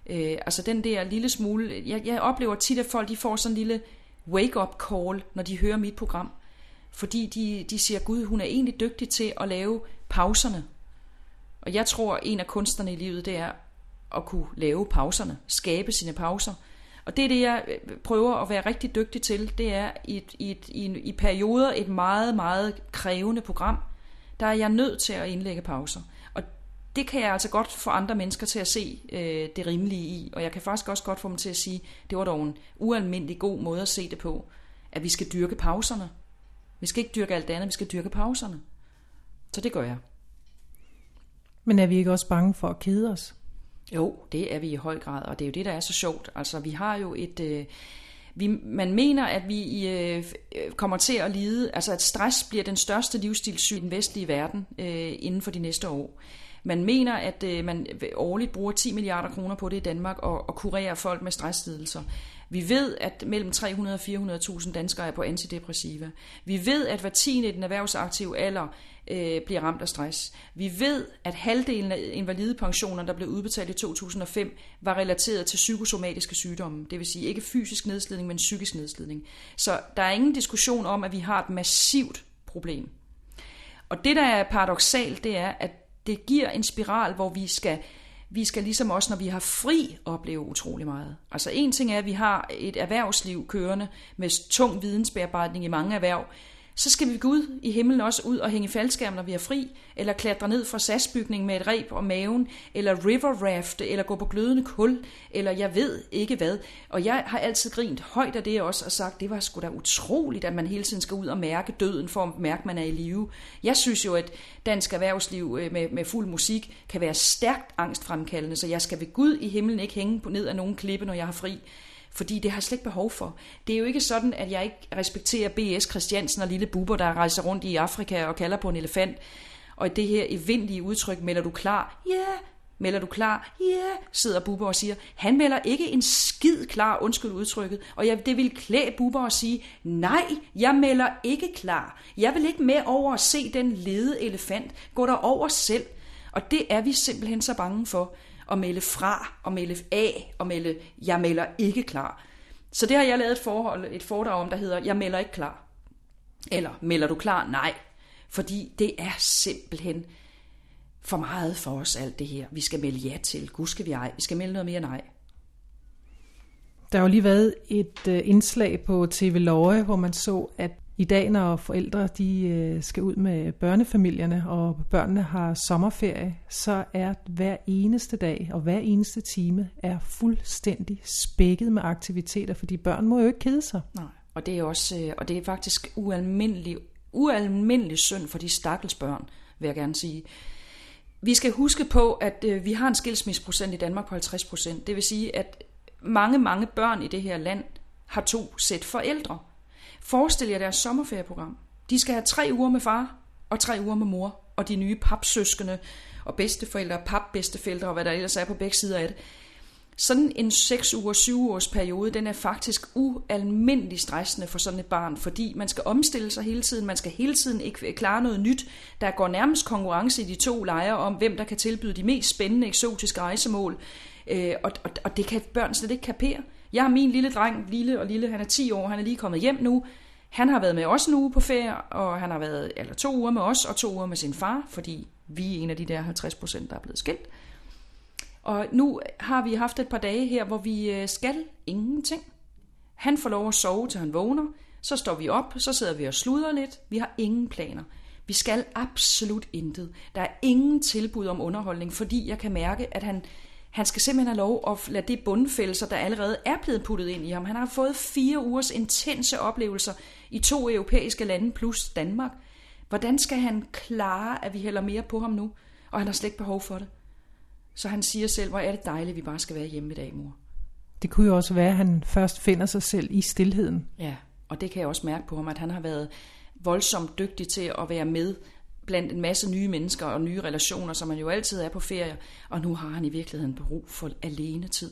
Øh, altså den der lille smule, jeg, jeg oplever tit, at folk de får sådan en lille wake-up call, når de hører mit program. Fordi de, de siger, gud, hun er egentlig dygtig til at lave pauserne. Og jeg tror, en af kunstnerne i livet, det er at kunne lave pauserne, skabe sine pauser. Og det er det, jeg øh, prøver at være rigtig dygtig til. Det er i, et, i, et, i, i perioder et meget, meget krævende program. Der er jeg nødt til at indlægge pauser det kan jeg altså godt få andre mennesker til at se øh, det rimelige i, og jeg kan faktisk også godt få dem til at sige, det var dog en ualmindelig god måde at se det på, at vi skal dyrke pauserne. Vi skal ikke dyrke alt andet, vi skal dyrke pauserne. Så det gør jeg. Men er vi ikke også bange for at kede os? Jo, det er vi i høj grad, og det er jo det, der er så sjovt. Altså, vi har jo et... Øh, vi, man mener, at vi øh, kommer til at lide, altså at stress bliver den største livsstilssyg i den vestlige verden øh, inden for de næste år. Man mener, at øh, man årligt bruger 10 milliarder kroner på det i Danmark og, og kurerer folk med stresslidelser. Vi ved, at mellem 300 og 400.000 danskere er på antidepressiva. Vi ved, at hver tiende i den erhvervsaktive alder øh, bliver ramt af stress. Vi ved, at halvdelen af invalidepensioner, der blev udbetalt i 2005, var relateret til psykosomatiske sygdomme. Det vil sige ikke fysisk nedslidning, men psykisk nedslidning. Så der er ingen diskussion om, at vi har et massivt problem. Og det, der er paradoxalt, det er, at det giver en spiral, hvor vi skal, vi skal ligesom også, når vi har fri, opleve utrolig meget. Altså en ting er, at vi har et erhvervsliv kørende med tung vidensbearbejdning i mange erhverv, så skal vi gå ud i himlen også ud og hænge faldskærm, når vi er fri, eller klatre ned fra SAS-bygningen med et reb om maven, eller river raft, eller gå på glødende kul, eller jeg ved ikke hvad. Og jeg har altid grint højt af det også, og sagt, det var sgu da utroligt, at man hele tiden skal ud og mærke døden, for at mærke, at man er i live. Jeg synes jo, at dansk erhvervsliv øh, med, med fuld musik kan være stærkt angstfremkaldende, så jeg skal ved Gud i himlen ikke hænge på ned af nogen klippe, når jeg har fri fordi det har jeg slet ikke behov for. Det er jo ikke sådan, at jeg ikke respekterer B.S. Christiansen og lille buber, der rejser rundt i Afrika og kalder på en elefant. Og i det her evindelige udtryk, melder du klar? Ja, yeah. Melder du klar? Ja, yeah, sidder Bubber og siger. Han melder ikke en skid klar, undskyld udtrykket. Og jeg, det vil klæde Bubber og sige, nej, jeg melder ikke klar. Jeg vil ikke med over at se den lede elefant. Gå der over selv. Og det er vi simpelthen så bange for at melde fra, og melde af, og melde, jeg melder ikke klar. Så det har jeg lavet et, forhold, et foredrag om, der hedder, jeg melder ikke klar. Eller, melder du klar? Nej. Fordi det er simpelthen for meget for os alt det her. Vi skal melde ja til. Gud skal vi ej. Vi skal melde noget mere nej. Der har jo lige været et øh, indslag på TV Løje, hvor man så, at i dag, når forældre de øh, skal ud med børnefamilierne, og børnene har sommerferie, så er hver eneste dag og hver eneste time er fuldstændig spækket med aktiviteter, fordi børn må jo ikke kede sig. Nej, og det er også, øh, og det er faktisk ualmindelig, ualmindelig synd for de stakkels børn, vil jeg gerne sige. Vi skal huske på, at øh, vi har en skilsmisseprocent i Danmark på 50 procent. Det vil sige, at mange, mange børn i det her land har to sæt forældre. Forestil jer deres sommerferieprogram. De skal have tre uger med far og tre uger med mor og de nye papsøskende og bedsteforældre, og papbedsteforældre, og hvad der ellers er på begge sider af det. Sådan en 6 uger, 7 ugers periode, den er faktisk ualmindelig stressende for sådan et barn, fordi man skal omstille sig hele tiden, man skal hele tiden ikke klare noget nyt. Der går nærmest konkurrence i de to lejre om, hvem der kan tilbyde de mest spændende eksotiske rejsemål, øh, og, og, og det kan børn slet ikke kapere. Jeg har min lille dreng, lille og lille, han er 10 år, han er lige kommet hjem nu. Han har været med os en uge på ferie, og han har været eller to uger med os, og to uger med sin far, fordi vi er en af de der 50 procent, der er blevet skilt. Og nu har vi haft et par dage her, hvor vi øh, skal ingenting. Han får lov at sove, til han vågner. Så står vi op, så sidder vi og sluder lidt. Vi har ingen planer. Vi skal absolut intet. Der er ingen tilbud om underholdning, fordi jeg kan mærke, at han, han skal simpelthen have lov at lade det bundfældelser, der allerede er blevet puttet ind i ham. Han har fået fire ugers intense oplevelser i to europæiske lande plus Danmark. Hvordan skal han klare, at vi hælder mere på ham nu? Og han har slet ikke behov for det. Så han siger selv, hvor er det dejligt, at vi bare skal være hjemme i dag, mor. Det kunne jo også være, at han først finder sig selv i stillheden. Ja, og det kan jeg også mærke på ham, at han har været voldsomt dygtig til at være med blandt en masse nye mennesker og nye relationer, som man jo altid er på ferie, og nu har han i virkeligheden brug for alene tid.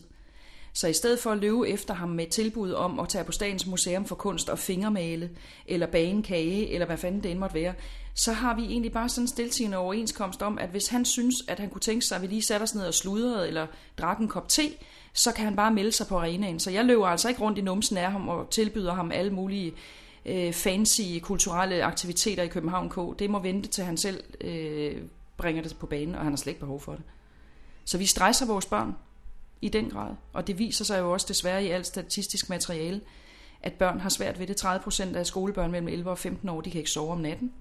Så i stedet for at løbe efter ham med tilbud om at tage på Statens Museum for Kunst og fingermale, eller bage kage, eller hvad fanden det end måtte være, så har vi egentlig bare sådan en stiltigende overenskomst om, at hvis han synes, at han kunne tænke sig, at vi lige satte os ned og sludrede, eller drak en kop te, så kan han bare melde sig på arenaen. Så jeg løber altså ikke rundt i numsen af ham og tilbyder ham alle mulige øh, fancy kulturelle aktiviteter i København K. Det må vente til han selv øh, bringer det på banen, og han har slet ikke behov for det. Så vi stresser vores børn i den grad. Og det viser sig jo også desværre i alt statistisk materiale, at børn har svært ved det. 30 procent af skolebørn mellem 11 og 15 år, de kan ikke sove om natten.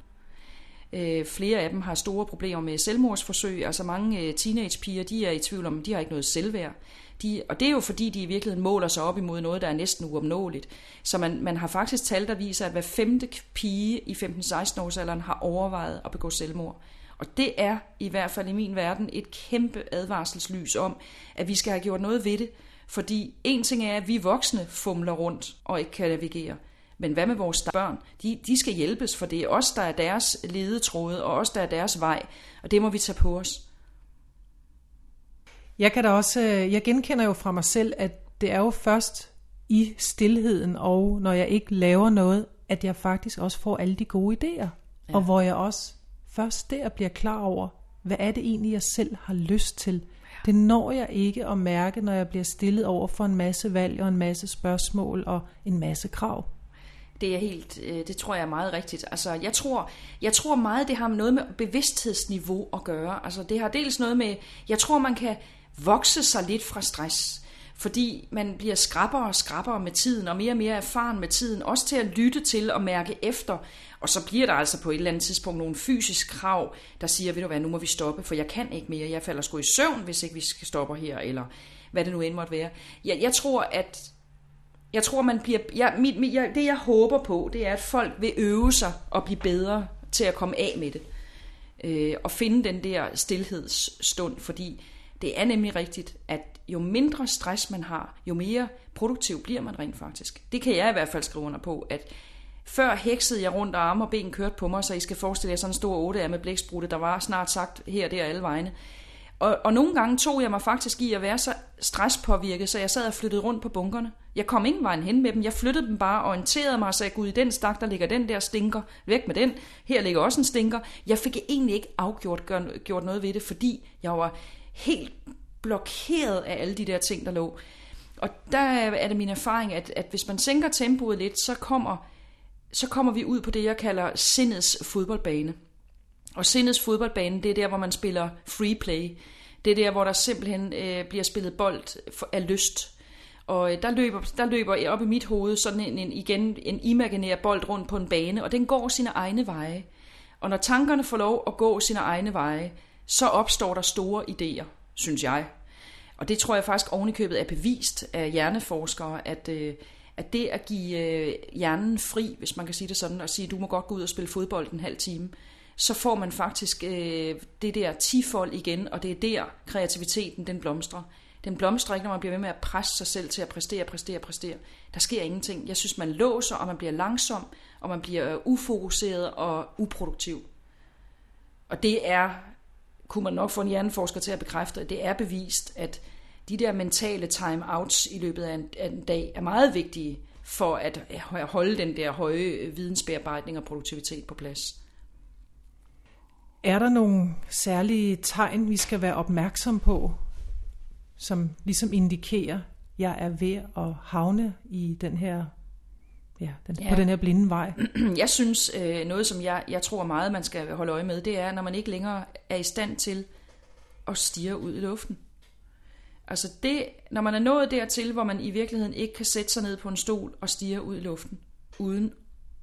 Øh, flere af dem har store problemer med selvmordsforsøg. Altså mange øh, teenagepiger, de er i tvivl om, de har ikke noget selvværd. De, og det er jo fordi, de i virkeligheden måler sig op imod noget, der er næsten uopnåeligt. Så man, man har faktisk tal, der viser, at hver femte pige i 15-16-årsalderen har overvejet at begå selvmord. Og det er i hvert fald i min verden et kæmpe advarselslys om, at vi skal have gjort noget ved det. Fordi en ting er, at vi voksne fumler rundt og ikke kan navigere. Men hvad med vores børn? De, de skal hjælpes, for det er os, der er deres ledetråde, og os, der er deres vej. Og det må vi tage på os. Jeg kan da også, øh, jeg genkender jo fra mig selv, at det er jo først i stillheden, og når jeg ikke laver noget, at jeg faktisk også får alle de gode idéer. Ja. Og hvor jeg også først der bliver klar over, hvad er det egentlig, jeg selv har lyst til. Det når jeg ikke at mærke, når jeg bliver stillet over for en masse valg og en masse spørgsmål og en masse krav. Det er helt, øh, det tror jeg er meget rigtigt. Altså, jeg tror, jeg tror meget, det har noget med bevidsthedsniveau at gøre. Altså, det har dels noget med, jeg tror, man kan vokse sig lidt fra stress fordi man bliver skrappere og skrappere med tiden, og mere og mere erfaren med tiden, også til at lytte til og mærke efter. Og så bliver der altså på et eller andet tidspunkt nogle fysisk krav, der siger, ved du hvad, nu må vi stoppe, for jeg kan ikke mere, jeg falder sgu i søvn, hvis ikke vi skal stoppe her, eller hvad det nu end måtte være. Jeg, jeg tror, at jeg tror, man bliver, jeg, mit, mit, jeg, det jeg håber på, det er, at folk vil øve sig og blive bedre til at komme af med det. Øh, og finde den der stillhedsstund, fordi det er nemlig rigtigt, at jo mindre stress man har, jo mere produktiv bliver man rent faktisk. Det kan jeg i hvert fald skrive under på, at før heksede jeg rundt, og arme og ben kørte på mig, så I skal forestille jer sådan en stor 8 med blæksprutte, der var snart sagt her og der alle vegne. Og, og nogle gange tog jeg mig faktisk i at være så stresspåvirket, så jeg sad og flyttede rundt på bunkerne. Jeg kom ingen vejen hen med dem. Jeg flyttede dem bare, orienterede mig og sagde, gud, i den stak, der ligger den der stinker. Væk med den. Her ligger også en stinker. Jeg fik egentlig ikke afgjort gjort noget ved det, fordi jeg var helt blokeret af alle de der ting, der lå. Og der er det min erfaring, at, at hvis man sænker tempoet lidt, så kommer, så kommer vi ud på det, jeg kalder sindets fodboldbane. Og sindets fodboldbane, det er der, hvor man spiller free play. Det er der, hvor der simpelthen øh, bliver spillet bold af lyst. Og øh, der løber, der løber op i mit hoved sådan en, en, igen en imaginær bold rundt på en bane, og den går sine egne veje. Og når tankerne får lov at gå sine egne veje, så opstår der store idéer synes jeg. Og det tror jeg faktisk ovenikøbet er bevist af hjerneforskere, at, øh, at det at give øh, hjernen fri, hvis man kan sige det sådan, og sige, du må godt gå ud og spille fodbold en halv time, så får man faktisk øh, det der tifold igen, og det er der kreativiteten den blomstrer. Den blomstrer ikke, når man bliver ved med at presse sig selv til at præstere, præstere, præstere. Der sker ingenting. Jeg synes, man låser, og man bliver langsom, og man bliver øh, ufokuseret og uproduktiv. Og det er kunne man nok få en hjerneforsker til at bekræfte, at det er bevist, at de der mentale time-outs i løbet af en, af en dag er meget vigtige for at holde den der høje vidensbearbejdning og produktivitet på plads. Er der nogle særlige tegn, vi skal være opmærksom på, som ligesom indikerer, at jeg er ved at havne i den her ja, den, ja. på den her blinde vej? Jeg synes, øh, noget som jeg, jeg tror meget, man skal holde øje med, det er, når man ikke længere er i stand til at stige ud i luften. Altså det, når man er nået dertil, hvor man i virkeligheden ikke kan sætte sig ned på en stol og stige ud i luften, uden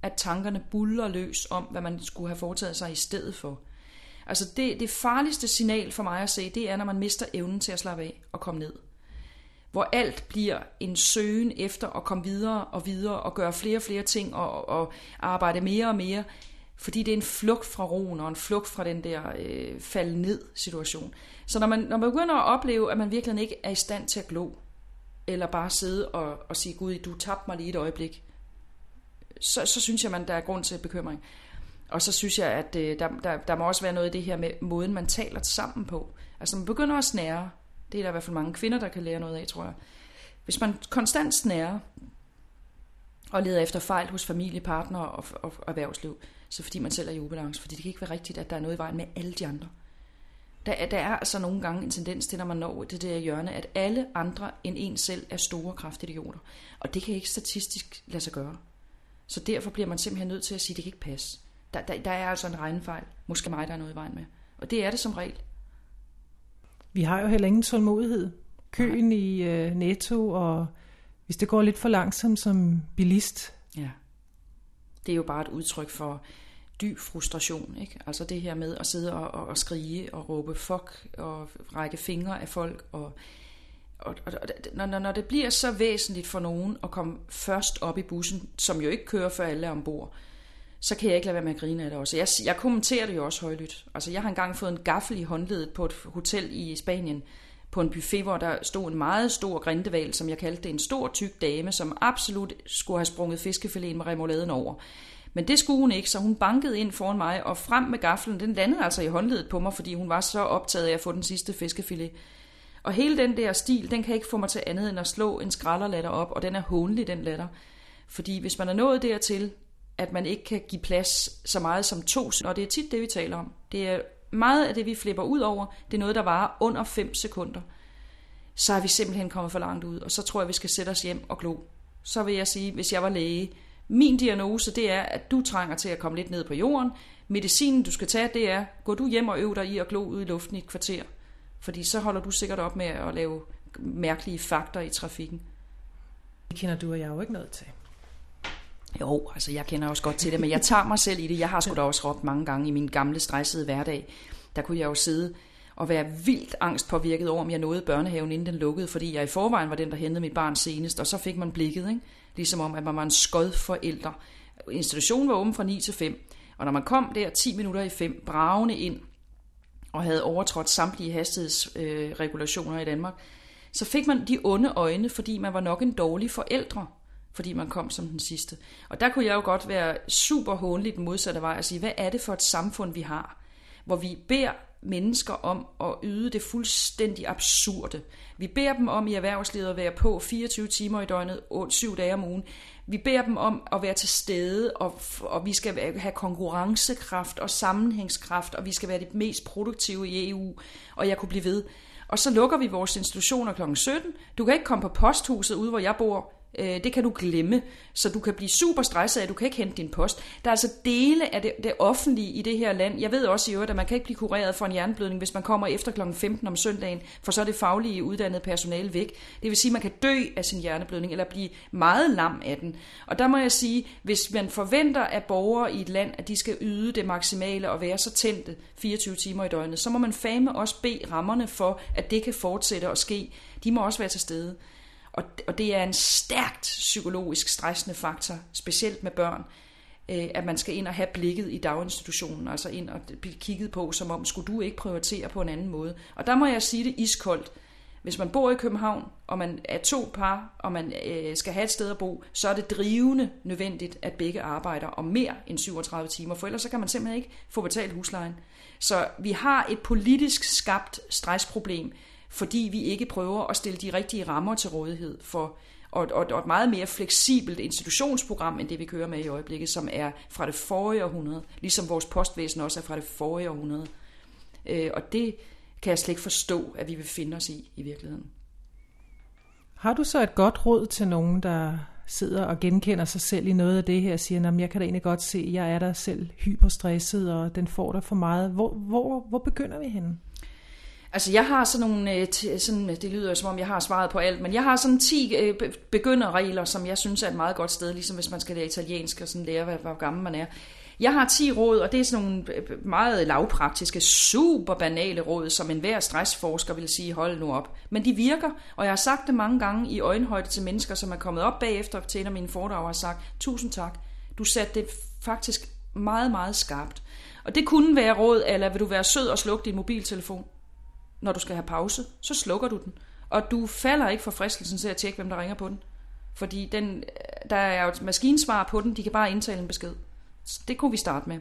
at tankerne buller løs om, hvad man skulle have foretaget sig i stedet for. Altså det, det farligste signal for mig at se, det er, når man mister evnen til at slappe af og komme ned. Hvor alt bliver en søgen efter at komme videre og videre og gøre flere og flere ting og, og arbejde mere og mere, fordi det er en flugt fra roen og en flugt fra den der øh, falde ned situation. Så når man, når man begynder at opleve, at man virkelig ikke er i stand til at glo, eller bare sidde og, og sige, Gud, du tabte mig lige et øjeblik, så, så synes jeg, man der er grund til bekymring. Og så synes jeg, at øh, der, der, der må også være noget i det her med måden, man taler sammen på. Altså man begynder at snære. Det er der i hvert fald mange kvinder, der kan lære noget af, tror jeg. Hvis man konstant snærer og leder efter fejl hos familie, partner og, og, og erhvervsliv, så fordi man selv er i ubalance. Fordi det kan ikke være rigtigt, at der er noget i vejen med alle de andre. Der, er, der er altså nogle gange en tendens til, når man når det der hjørne, at alle andre end en selv er store kraftidioter. Og det kan ikke statistisk lade sig gøre. Så derfor bliver man simpelthen nødt til at sige, at det kan ikke passe. Der, der, der er altså en regnefejl. Måske mig, der er noget i vejen med. Og det er det som regel. Vi har jo heller ingen tålmodighed. Køen Nej. i øh, Netto, og hvis det går lidt for langsomt som bilist. Ja. Det er jo bare et udtryk for dyb frustration. Ikke? Altså det her med at sidde og, og, og skrige og råbe fuck og række fingre af folk. Og, og, og når, når det bliver så væsentligt for nogen at komme først op i bussen, som jo ikke kører før alle er ombord, så kan jeg ikke lade være med at grine af det også. Jeg, jeg kommenterer det jo også højlydt. Altså, jeg har engang fået en gaffel i håndledet på et hotel i Spanien, på en buffet, hvor der stod en meget stor grindeval, som jeg kaldte det, en stor tyk dame, som absolut skulle have sprunget fiskefiléen med remouladen over. Men det skulle hun ikke, så hun bankede ind foran mig, og frem med gaflen, den landede altså i håndledet på mig, fordi hun var så optaget af at få den sidste fiskefilet. Og hele den der stil, den kan ikke få mig til andet end at slå en skralderlatter op, og den er hånlig, den latter. Fordi hvis man er nået dertil, at man ikke kan give plads så meget som to, og det er tit det, vi taler om. Det er meget af det, vi flipper ud over, det er noget, der varer under 5 sekunder. Så er vi simpelthen kommet for langt ud, og så tror jeg, vi skal sætte os hjem og glo. Så vil jeg sige, hvis jeg var læge, min diagnose, det er, at du trænger til at komme lidt ned på jorden. Medicinen, du skal tage, det er, gå du hjem og øv dig i at glo ud i luften i et kvarter. Fordi så holder du sikkert op med at lave mærkelige fakter i trafikken. Det kender du og jeg jo ikke noget til. Jo, altså jeg kender også godt til det, men jeg tager mig selv i det. Jeg har sgu da også råbt mange gange i min gamle stressede hverdag. Der kunne jeg jo sidde og være vildt angstpåvirket over, om jeg nåede børnehaven, inden den lukkede, fordi jeg i forvejen var den, der hentede mit barn senest, og så fik man blikket, ikke? ligesom om, at man var en skød forælder. Institutionen var åben fra 9 til 5, og når man kom der 10 minutter i 5, bravende ind, og havde overtrådt samtlige hastighedsregulationer øh, i Danmark, så fik man de onde øjne, fordi man var nok en dårlig forældre fordi man kom som den sidste. Og der kunne jeg jo godt være super håndelig den modsatte vej og sige, hvad er det for et samfund, vi har, hvor vi beder mennesker om at yde det fuldstændig absurde. Vi beder dem om i erhvervslivet at være på 24 timer i døgnet, 7 dage om ugen. Vi beder dem om at være til stede, og, og vi skal have konkurrencekraft og sammenhængskraft, og vi skal være det mest produktive i EU, og jeg kunne blive ved. Og så lukker vi vores institutioner kl. 17. Du kan ikke komme på posthuset ude, hvor jeg bor, Øh, det kan du glemme, så du kan blive super stresset af, at du kan ikke hente din post. Der er altså dele af det, det offentlige i det her land. Jeg ved også i øvrigt, at man kan ikke blive kureret for en hjerneblødning, hvis man kommer efter kl. 15 om søndagen, for så er det faglige uddannede personale væk. Det vil sige, at man kan dø af sin hjerneblødning, eller blive meget lam af den. Og der må jeg sige, hvis man forventer af borgere i et land, at de skal yde det maksimale og være så tændte 24 timer i døgnet, så må man fame også bede rammerne for, at det kan fortsætte og ske. De må også være til stede. Og, og det er en stærkt psykologisk stressende faktor, specielt med børn, øh, at man skal ind og have blikket i daginstitutionen, altså ind og blive kigget på, som om, skulle du ikke prioritere på en anden måde. Og der må jeg sige det iskoldt. Hvis man bor i København, og man er to par, og man øh, skal have et sted at bo, så er det drivende nødvendigt, at begge arbejder om mere end 37 timer, for ellers så kan man simpelthen ikke få betalt huslejen. Så vi har et politisk skabt stressproblem, fordi vi ikke prøver at stille de rigtige rammer til rådighed for og, og, og et meget mere fleksibelt institutionsprogram, end det vi kører med i øjeblikket, som er fra det forrige århundrede, ligesom vores postvæsen også er fra det forrige århundrede. Øh, og det kan jeg slet ikke forstå, at vi vil finde os i i virkeligheden. Har du så et godt råd til nogen, der sidder og genkender sig selv i noget af det her, og siger, at jeg kan da egentlig godt se, at jeg er der selv hyperstresset, og den får der for meget. Hvor, hvor, hvor begynder vi henne? Altså jeg har sådan nogle, øh, sådan, øh, det lyder som om jeg har svaret på alt, men jeg har sådan 10 øh, begynderregler, som jeg synes er et meget godt sted, ligesom hvis man skal lære italiensk og sådan lære, hvor gammel man er. Jeg har 10 råd, og det er sådan nogle meget lavpraktiske, super banale råd, som enhver stressforsker vil sige, hold nu op. Men de virker, og jeg har sagt det mange gange i øjenhøjde til mennesker, som er kommet op bagefter til en af mine foredrag og har sagt, tusind tak, du satte det faktisk meget, meget skarpt. Og det kunne være råd, eller vil du være sød og slukke din mobiltelefon? Når du skal have pause, så slukker du den. Og du falder ikke for fristelsen til at tjekke, hvem der ringer på den. Fordi den, øh, der er jo et maskinsvar på den, de kan bare indtale en besked. Så det kunne vi starte med.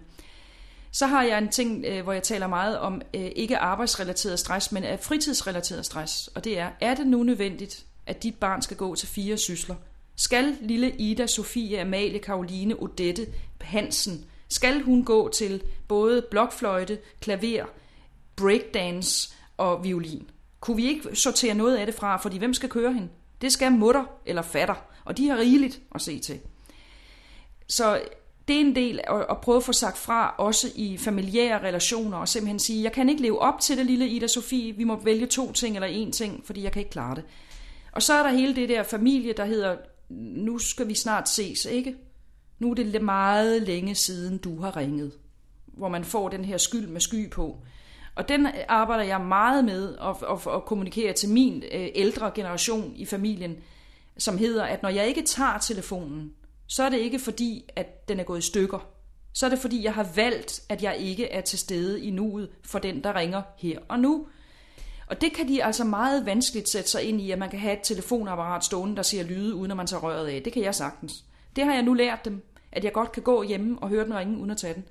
Så har jeg en ting, øh, hvor jeg taler meget om øh, ikke arbejdsrelateret stress, men af fritidsrelateret stress. Og det er, er det nu nødvendigt, at dit barn skal gå til fire sysler? Skal lille Ida, Sofie, Amalie, Karoline, Odette, Hansen, skal hun gå til både blokfløjte, klaver, breakdance, og violin. Kunne vi ikke sortere noget af det fra, fordi hvem skal køre hende? Det skal mutter eller fatter, og de har rigeligt at se til. Så det er en del at, at prøve at få sagt fra, også i familiære relationer, og simpelthen sige, jeg kan ikke leve op til det lille Ida Sofie, vi må vælge to ting eller en ting, fordi jeg kan ikke klare det. Og så er der hele det der familie, der hedder, nu skal vi snart ses, ikke? Nu er det meget længe siden, du har ringet. Hvor man får den her skyld med sky på. Og den arbejder jeg meget med at, at, at kommunikere til min øh, ældre generation i familien, som hedder, at når jeg ikke tager telefonen, så er det ikke fordi, at den er gået i stykker. Så er det fordi, jeg har valgt, at jeg ikke er til stede i nuet for den, der ringer her og nu. Og det kan de altså meget vanskeligt sætte sig ind i, at man kan have et telefonapparat stående, der siger lyde, uden at man tager røret af. Det kan jeg sagtens. Det har jeg nu lært dem, at jeg godt kan gå hjemme og høre den ringe, uden at tage den.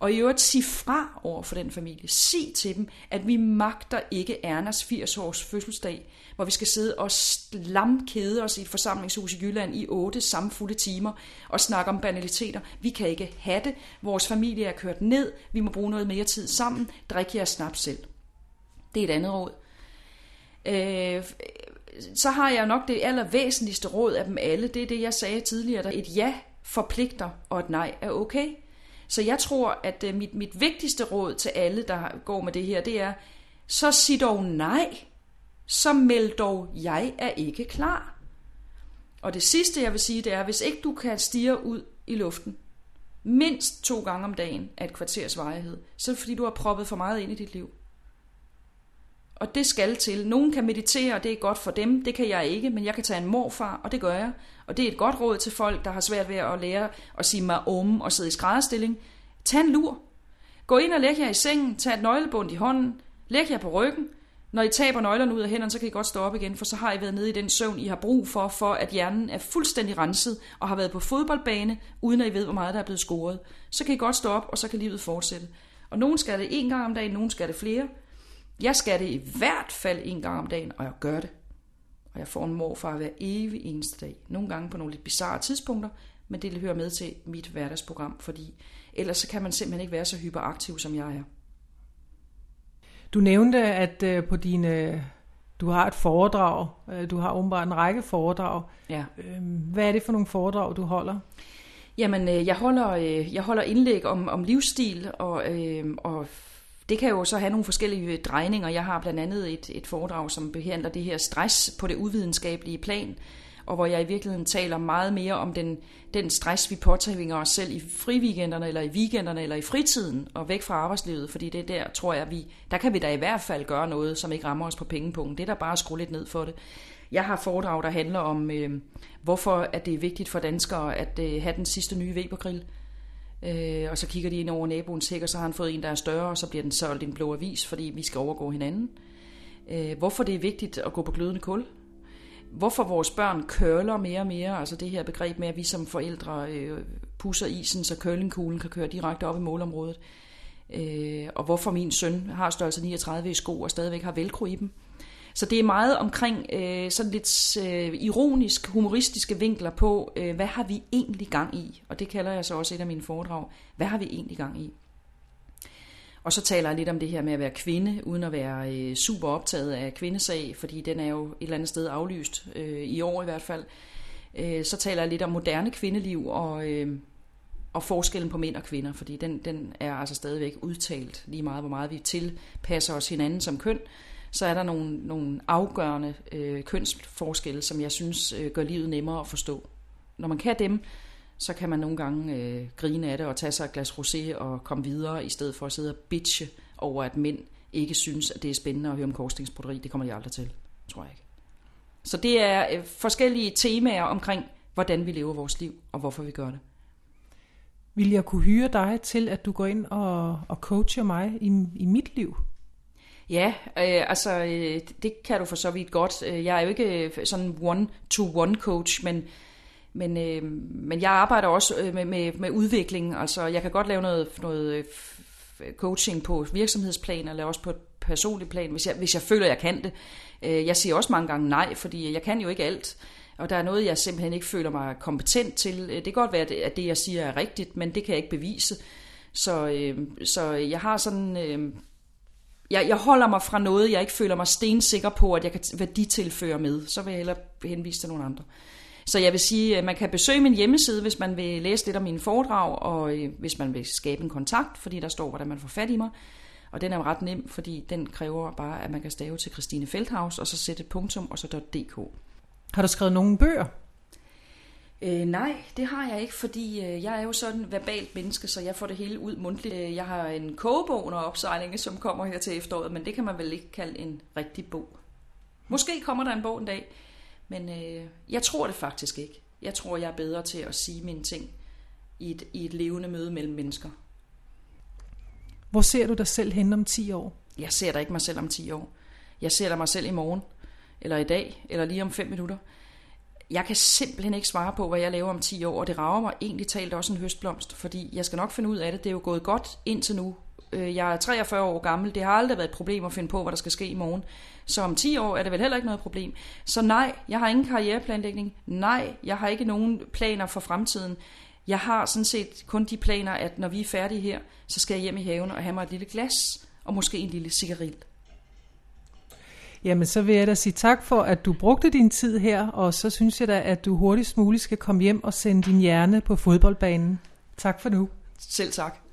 Og i øvrigt sig fra over for den familie. Sig til dem, at vi magter ikke Ernas 80-års fødselsdag, hvor vi skal sidde og slamkede os i et forsamlingshus i Jylland i otte samfulde timer og snakke om banaliteter. Vi kan ikke have det. Vores familie er kørt ned. Vi må bruge noget mere tid sammen. Drik jer snaps selv. Det er et andet råd. Øh, så har jeg nok det allervæsentligste råd af dem alle. Det er det, jeg sagde tidligere. Et ja forpligter, og et nej er okay. Så jeg tror, at øh, mit, mit vigtigste råd til alle, der går med det her, det er, så sig dog nej. Så meld dog, jeg er ikke klar. Og det sidste, jeg vil sige, det er, hvis ikke du kan stige ud i luften, mindst to gange om dagen af et kvarters varighed, så er det fordi, du har proppet for meget ind i dit liv. Og det skal til. Nogen kan meditere, og det er godt for dem. Det kan jeg ikke, men jeg kan tage en morfar, og det gør jeg. Og det er et godt råd til folk, der har svært ved at lære at sige mig om og sidde i skrædderstilling. Tag en lur. Gå ind og læg jer i sengen, tag et nøglebund i hånden, læg jer på ryggen. Når I taber nøglerne ud af hænderne, så kan I godt stå op igen, for så har I været nede i den søvn, I har brug for, for at hjernen er fuldstændig renset og har været på fodboldbane, uden at I ved, hvor meget der er blevet scoret. Så kan I godt stå op, og så kan livet fortsætte. Og nogen skal det en gang om dagen, nogen skal det flere. Jeg skal det i hvert fald en gang om dagen, og jeg gør det. Og jeg får en morfar hver evig eneste dag. Nogle gange på nogle lidt bizarre tidspunkter, men det hører med til mit hverdagsprogram, fordi ellers så kan man simpelthen ikke være så hyperaktiv, som jeg er. Du nævnte, at øh, på dine, du har et foredrag. Øh, du har åbenbart en række foredrag. Ja. Hvad er det for nogle foredrag, du holder? Jamen, øh, jeg holder, jeg holder indlæg om, om livsstil og, og det kan jo så have nogle forskellige øh, drejninger. Jeg har blandt andet et, et foredrag, som behandler det her stress på det uvidenskabelige plan, og hvor jeg i virkeligheden taler meget mere om den, den stress, vi påtager os selv i friweekenderne, eller i weekenderne, eller i fritiden, og væk fra arbejdslivet, fordi det der, tror jeg, vi, der kan vi da i hvert fald gøre noget, som ikke rammer os på pengepunkten. Det er da bare at skrue lidt ned for det. Jeg har foredrag, der handler om, øh, hvorfor at det er vigtigt for danskere at øh, have den sidste nye Webergrill. Øh, og så kigger de ind over naboens hæk, og så har han fået en, der er større, og så bliver den solgt i en blå avis, fordi vi skal overgå hinanden. Øh, hvorfor det er vigtigt at gå på glødende kul. Hvorfor vores børn køler mere og mere, altså det her begreb med, at vi som forældre øh, pusser isen, så curlingkuglen kan køre direkte op i målområdet. Øh, og hvorfor min søn har størrelse 39 i sko og stadigvæk har velcro i dem. Så det er meget omkring øh, sådan lidt øh, ironisk, humoristiske vinkler på, øh, hvad har vi egentlig gang i? Og det kalder jeg så også et af mine foredrag. Hvad har vi egentlig gang i? Og så taler jeg lidt om det her med at være kvinde, uden at være øh, super optaget af kvindesag, fordi den er jo et eller andet sted aflyst, øh, i år i hvert fald. Øh, så taler jeg lidt om moderne kvindeliv og, øh, og forskellen på mænd og kvinder, fordi den, den er altså stadigvæk udtalt lige meget, hvor meget vi tilpasser os hinanden som køn. Så er der nogle, nogle afgørende øh, kønsforskelle, som jeg synes øh, gør livet nemmere at forstå. Når man kan dem, så kan man nogle gange øh, grine af det og tage sig et glas rosé og komme videre, i stedet for at sidde og bitche over, at mænd ikke synes, at det er spændende at høre om korsningsbroderi. Det kommer de aldrig til, tror jeg ikke. Så det er øh, forskellige temaer omkring, hvordan vi lever vores liv, og hvorfor vi gør det. Vil jeg kunne hyre dig til, at du går ind og, og coacher mig i, i mit liv? Ja, øh, altså øh, det kan du for så vidt godt. Øh, jeg er jo ikke øh, sådan one-to-one coach, men men, øh, men jeg arbejder også øh, med, med, med udvikling. Altså, jeg kan godt lave noget, noget coaching på virksomhedsplan, eller også på et personligt plan, hvis jeg, hvis jeg føler, jeg kan det. Jeg siger også mange gange nej, fordi jeg kan jo ikke alt. Og der er noget, jeg simpelthen ikke føler mig kompetent til. Det kan godt være, at det, jeg siger, er rigtigt, men det kan jeg ikke bevise. Så, øh, så jeg har sådan... Øh, jeg, jeg holder mig fra noget, jeg ikke føler mig stensikker på, at jeg kan værditilføre med. Så vil jeg hellere henvise til nogle andre. Så jeg vil sige, at man kan besøge min hjemmeside, hvis man vil læse lidt om mine foredrag, og øh, hvis man vil skabe en kontakt, fordi der står, hvordan man får fat i mig. Og den er jo ret nem, fordi den kræver bare, at man kan stave til Christine Feldhaus, og så sætte et punktum, og så .dk. Har du skrevet nogle bøger? Øh, nej, det har jeg ikke, fordi øh, jeg er jo sådan en verbalt menneske, så jeg får det hele ud mundtligt. Øh, jeg har en kogebog under opsejling, som kommer her til efteråret, men det kan man vel ikke kalde en rigtig bog. Måske kommer der en bog en dag, men øh, jeg tror det faktisk ikke. Jeg tror, jeg er bedre til at sige mine ting i et, i et levende møde mellem mennesker. Hvor ser du dig selv hen om 10 år? Jeg ser da ikke mig selv om 10 år. Jeg ser da mig selv i morgen, eller i dag, eller lige om 5 minutter. Jeg kan simpelthen ikke svare på, hvad jeg laver om 10 år, og det rager mig egentlig talt også en høstblomst, fordi jeg skal nok finde ud af det. Det er jo gået godt indtil nu. Øh, jeg er 43 år gammel. Det har aldrig været et problem at finde på, hvad der skal ske i morgen. Så om 10 år er det vel heller ikke noget problem. Så nej, jeg har ingen karriereplanlægning. Nej, jeg har ikke nogen planer for fremtiden. Jeg har sådan set kun de planer, at når vi er færdige her, så skal jeg hjem i haven og have mig et lille glas, og måske en lille cigaret. Jamen, så vil jeg da sige tak for, at du brugte din tid her, og så synes jeg da, at du hurtigst muligt skal komme hjem og sende din hjerne på fodboldbanen. Tak for nu. Selv tak.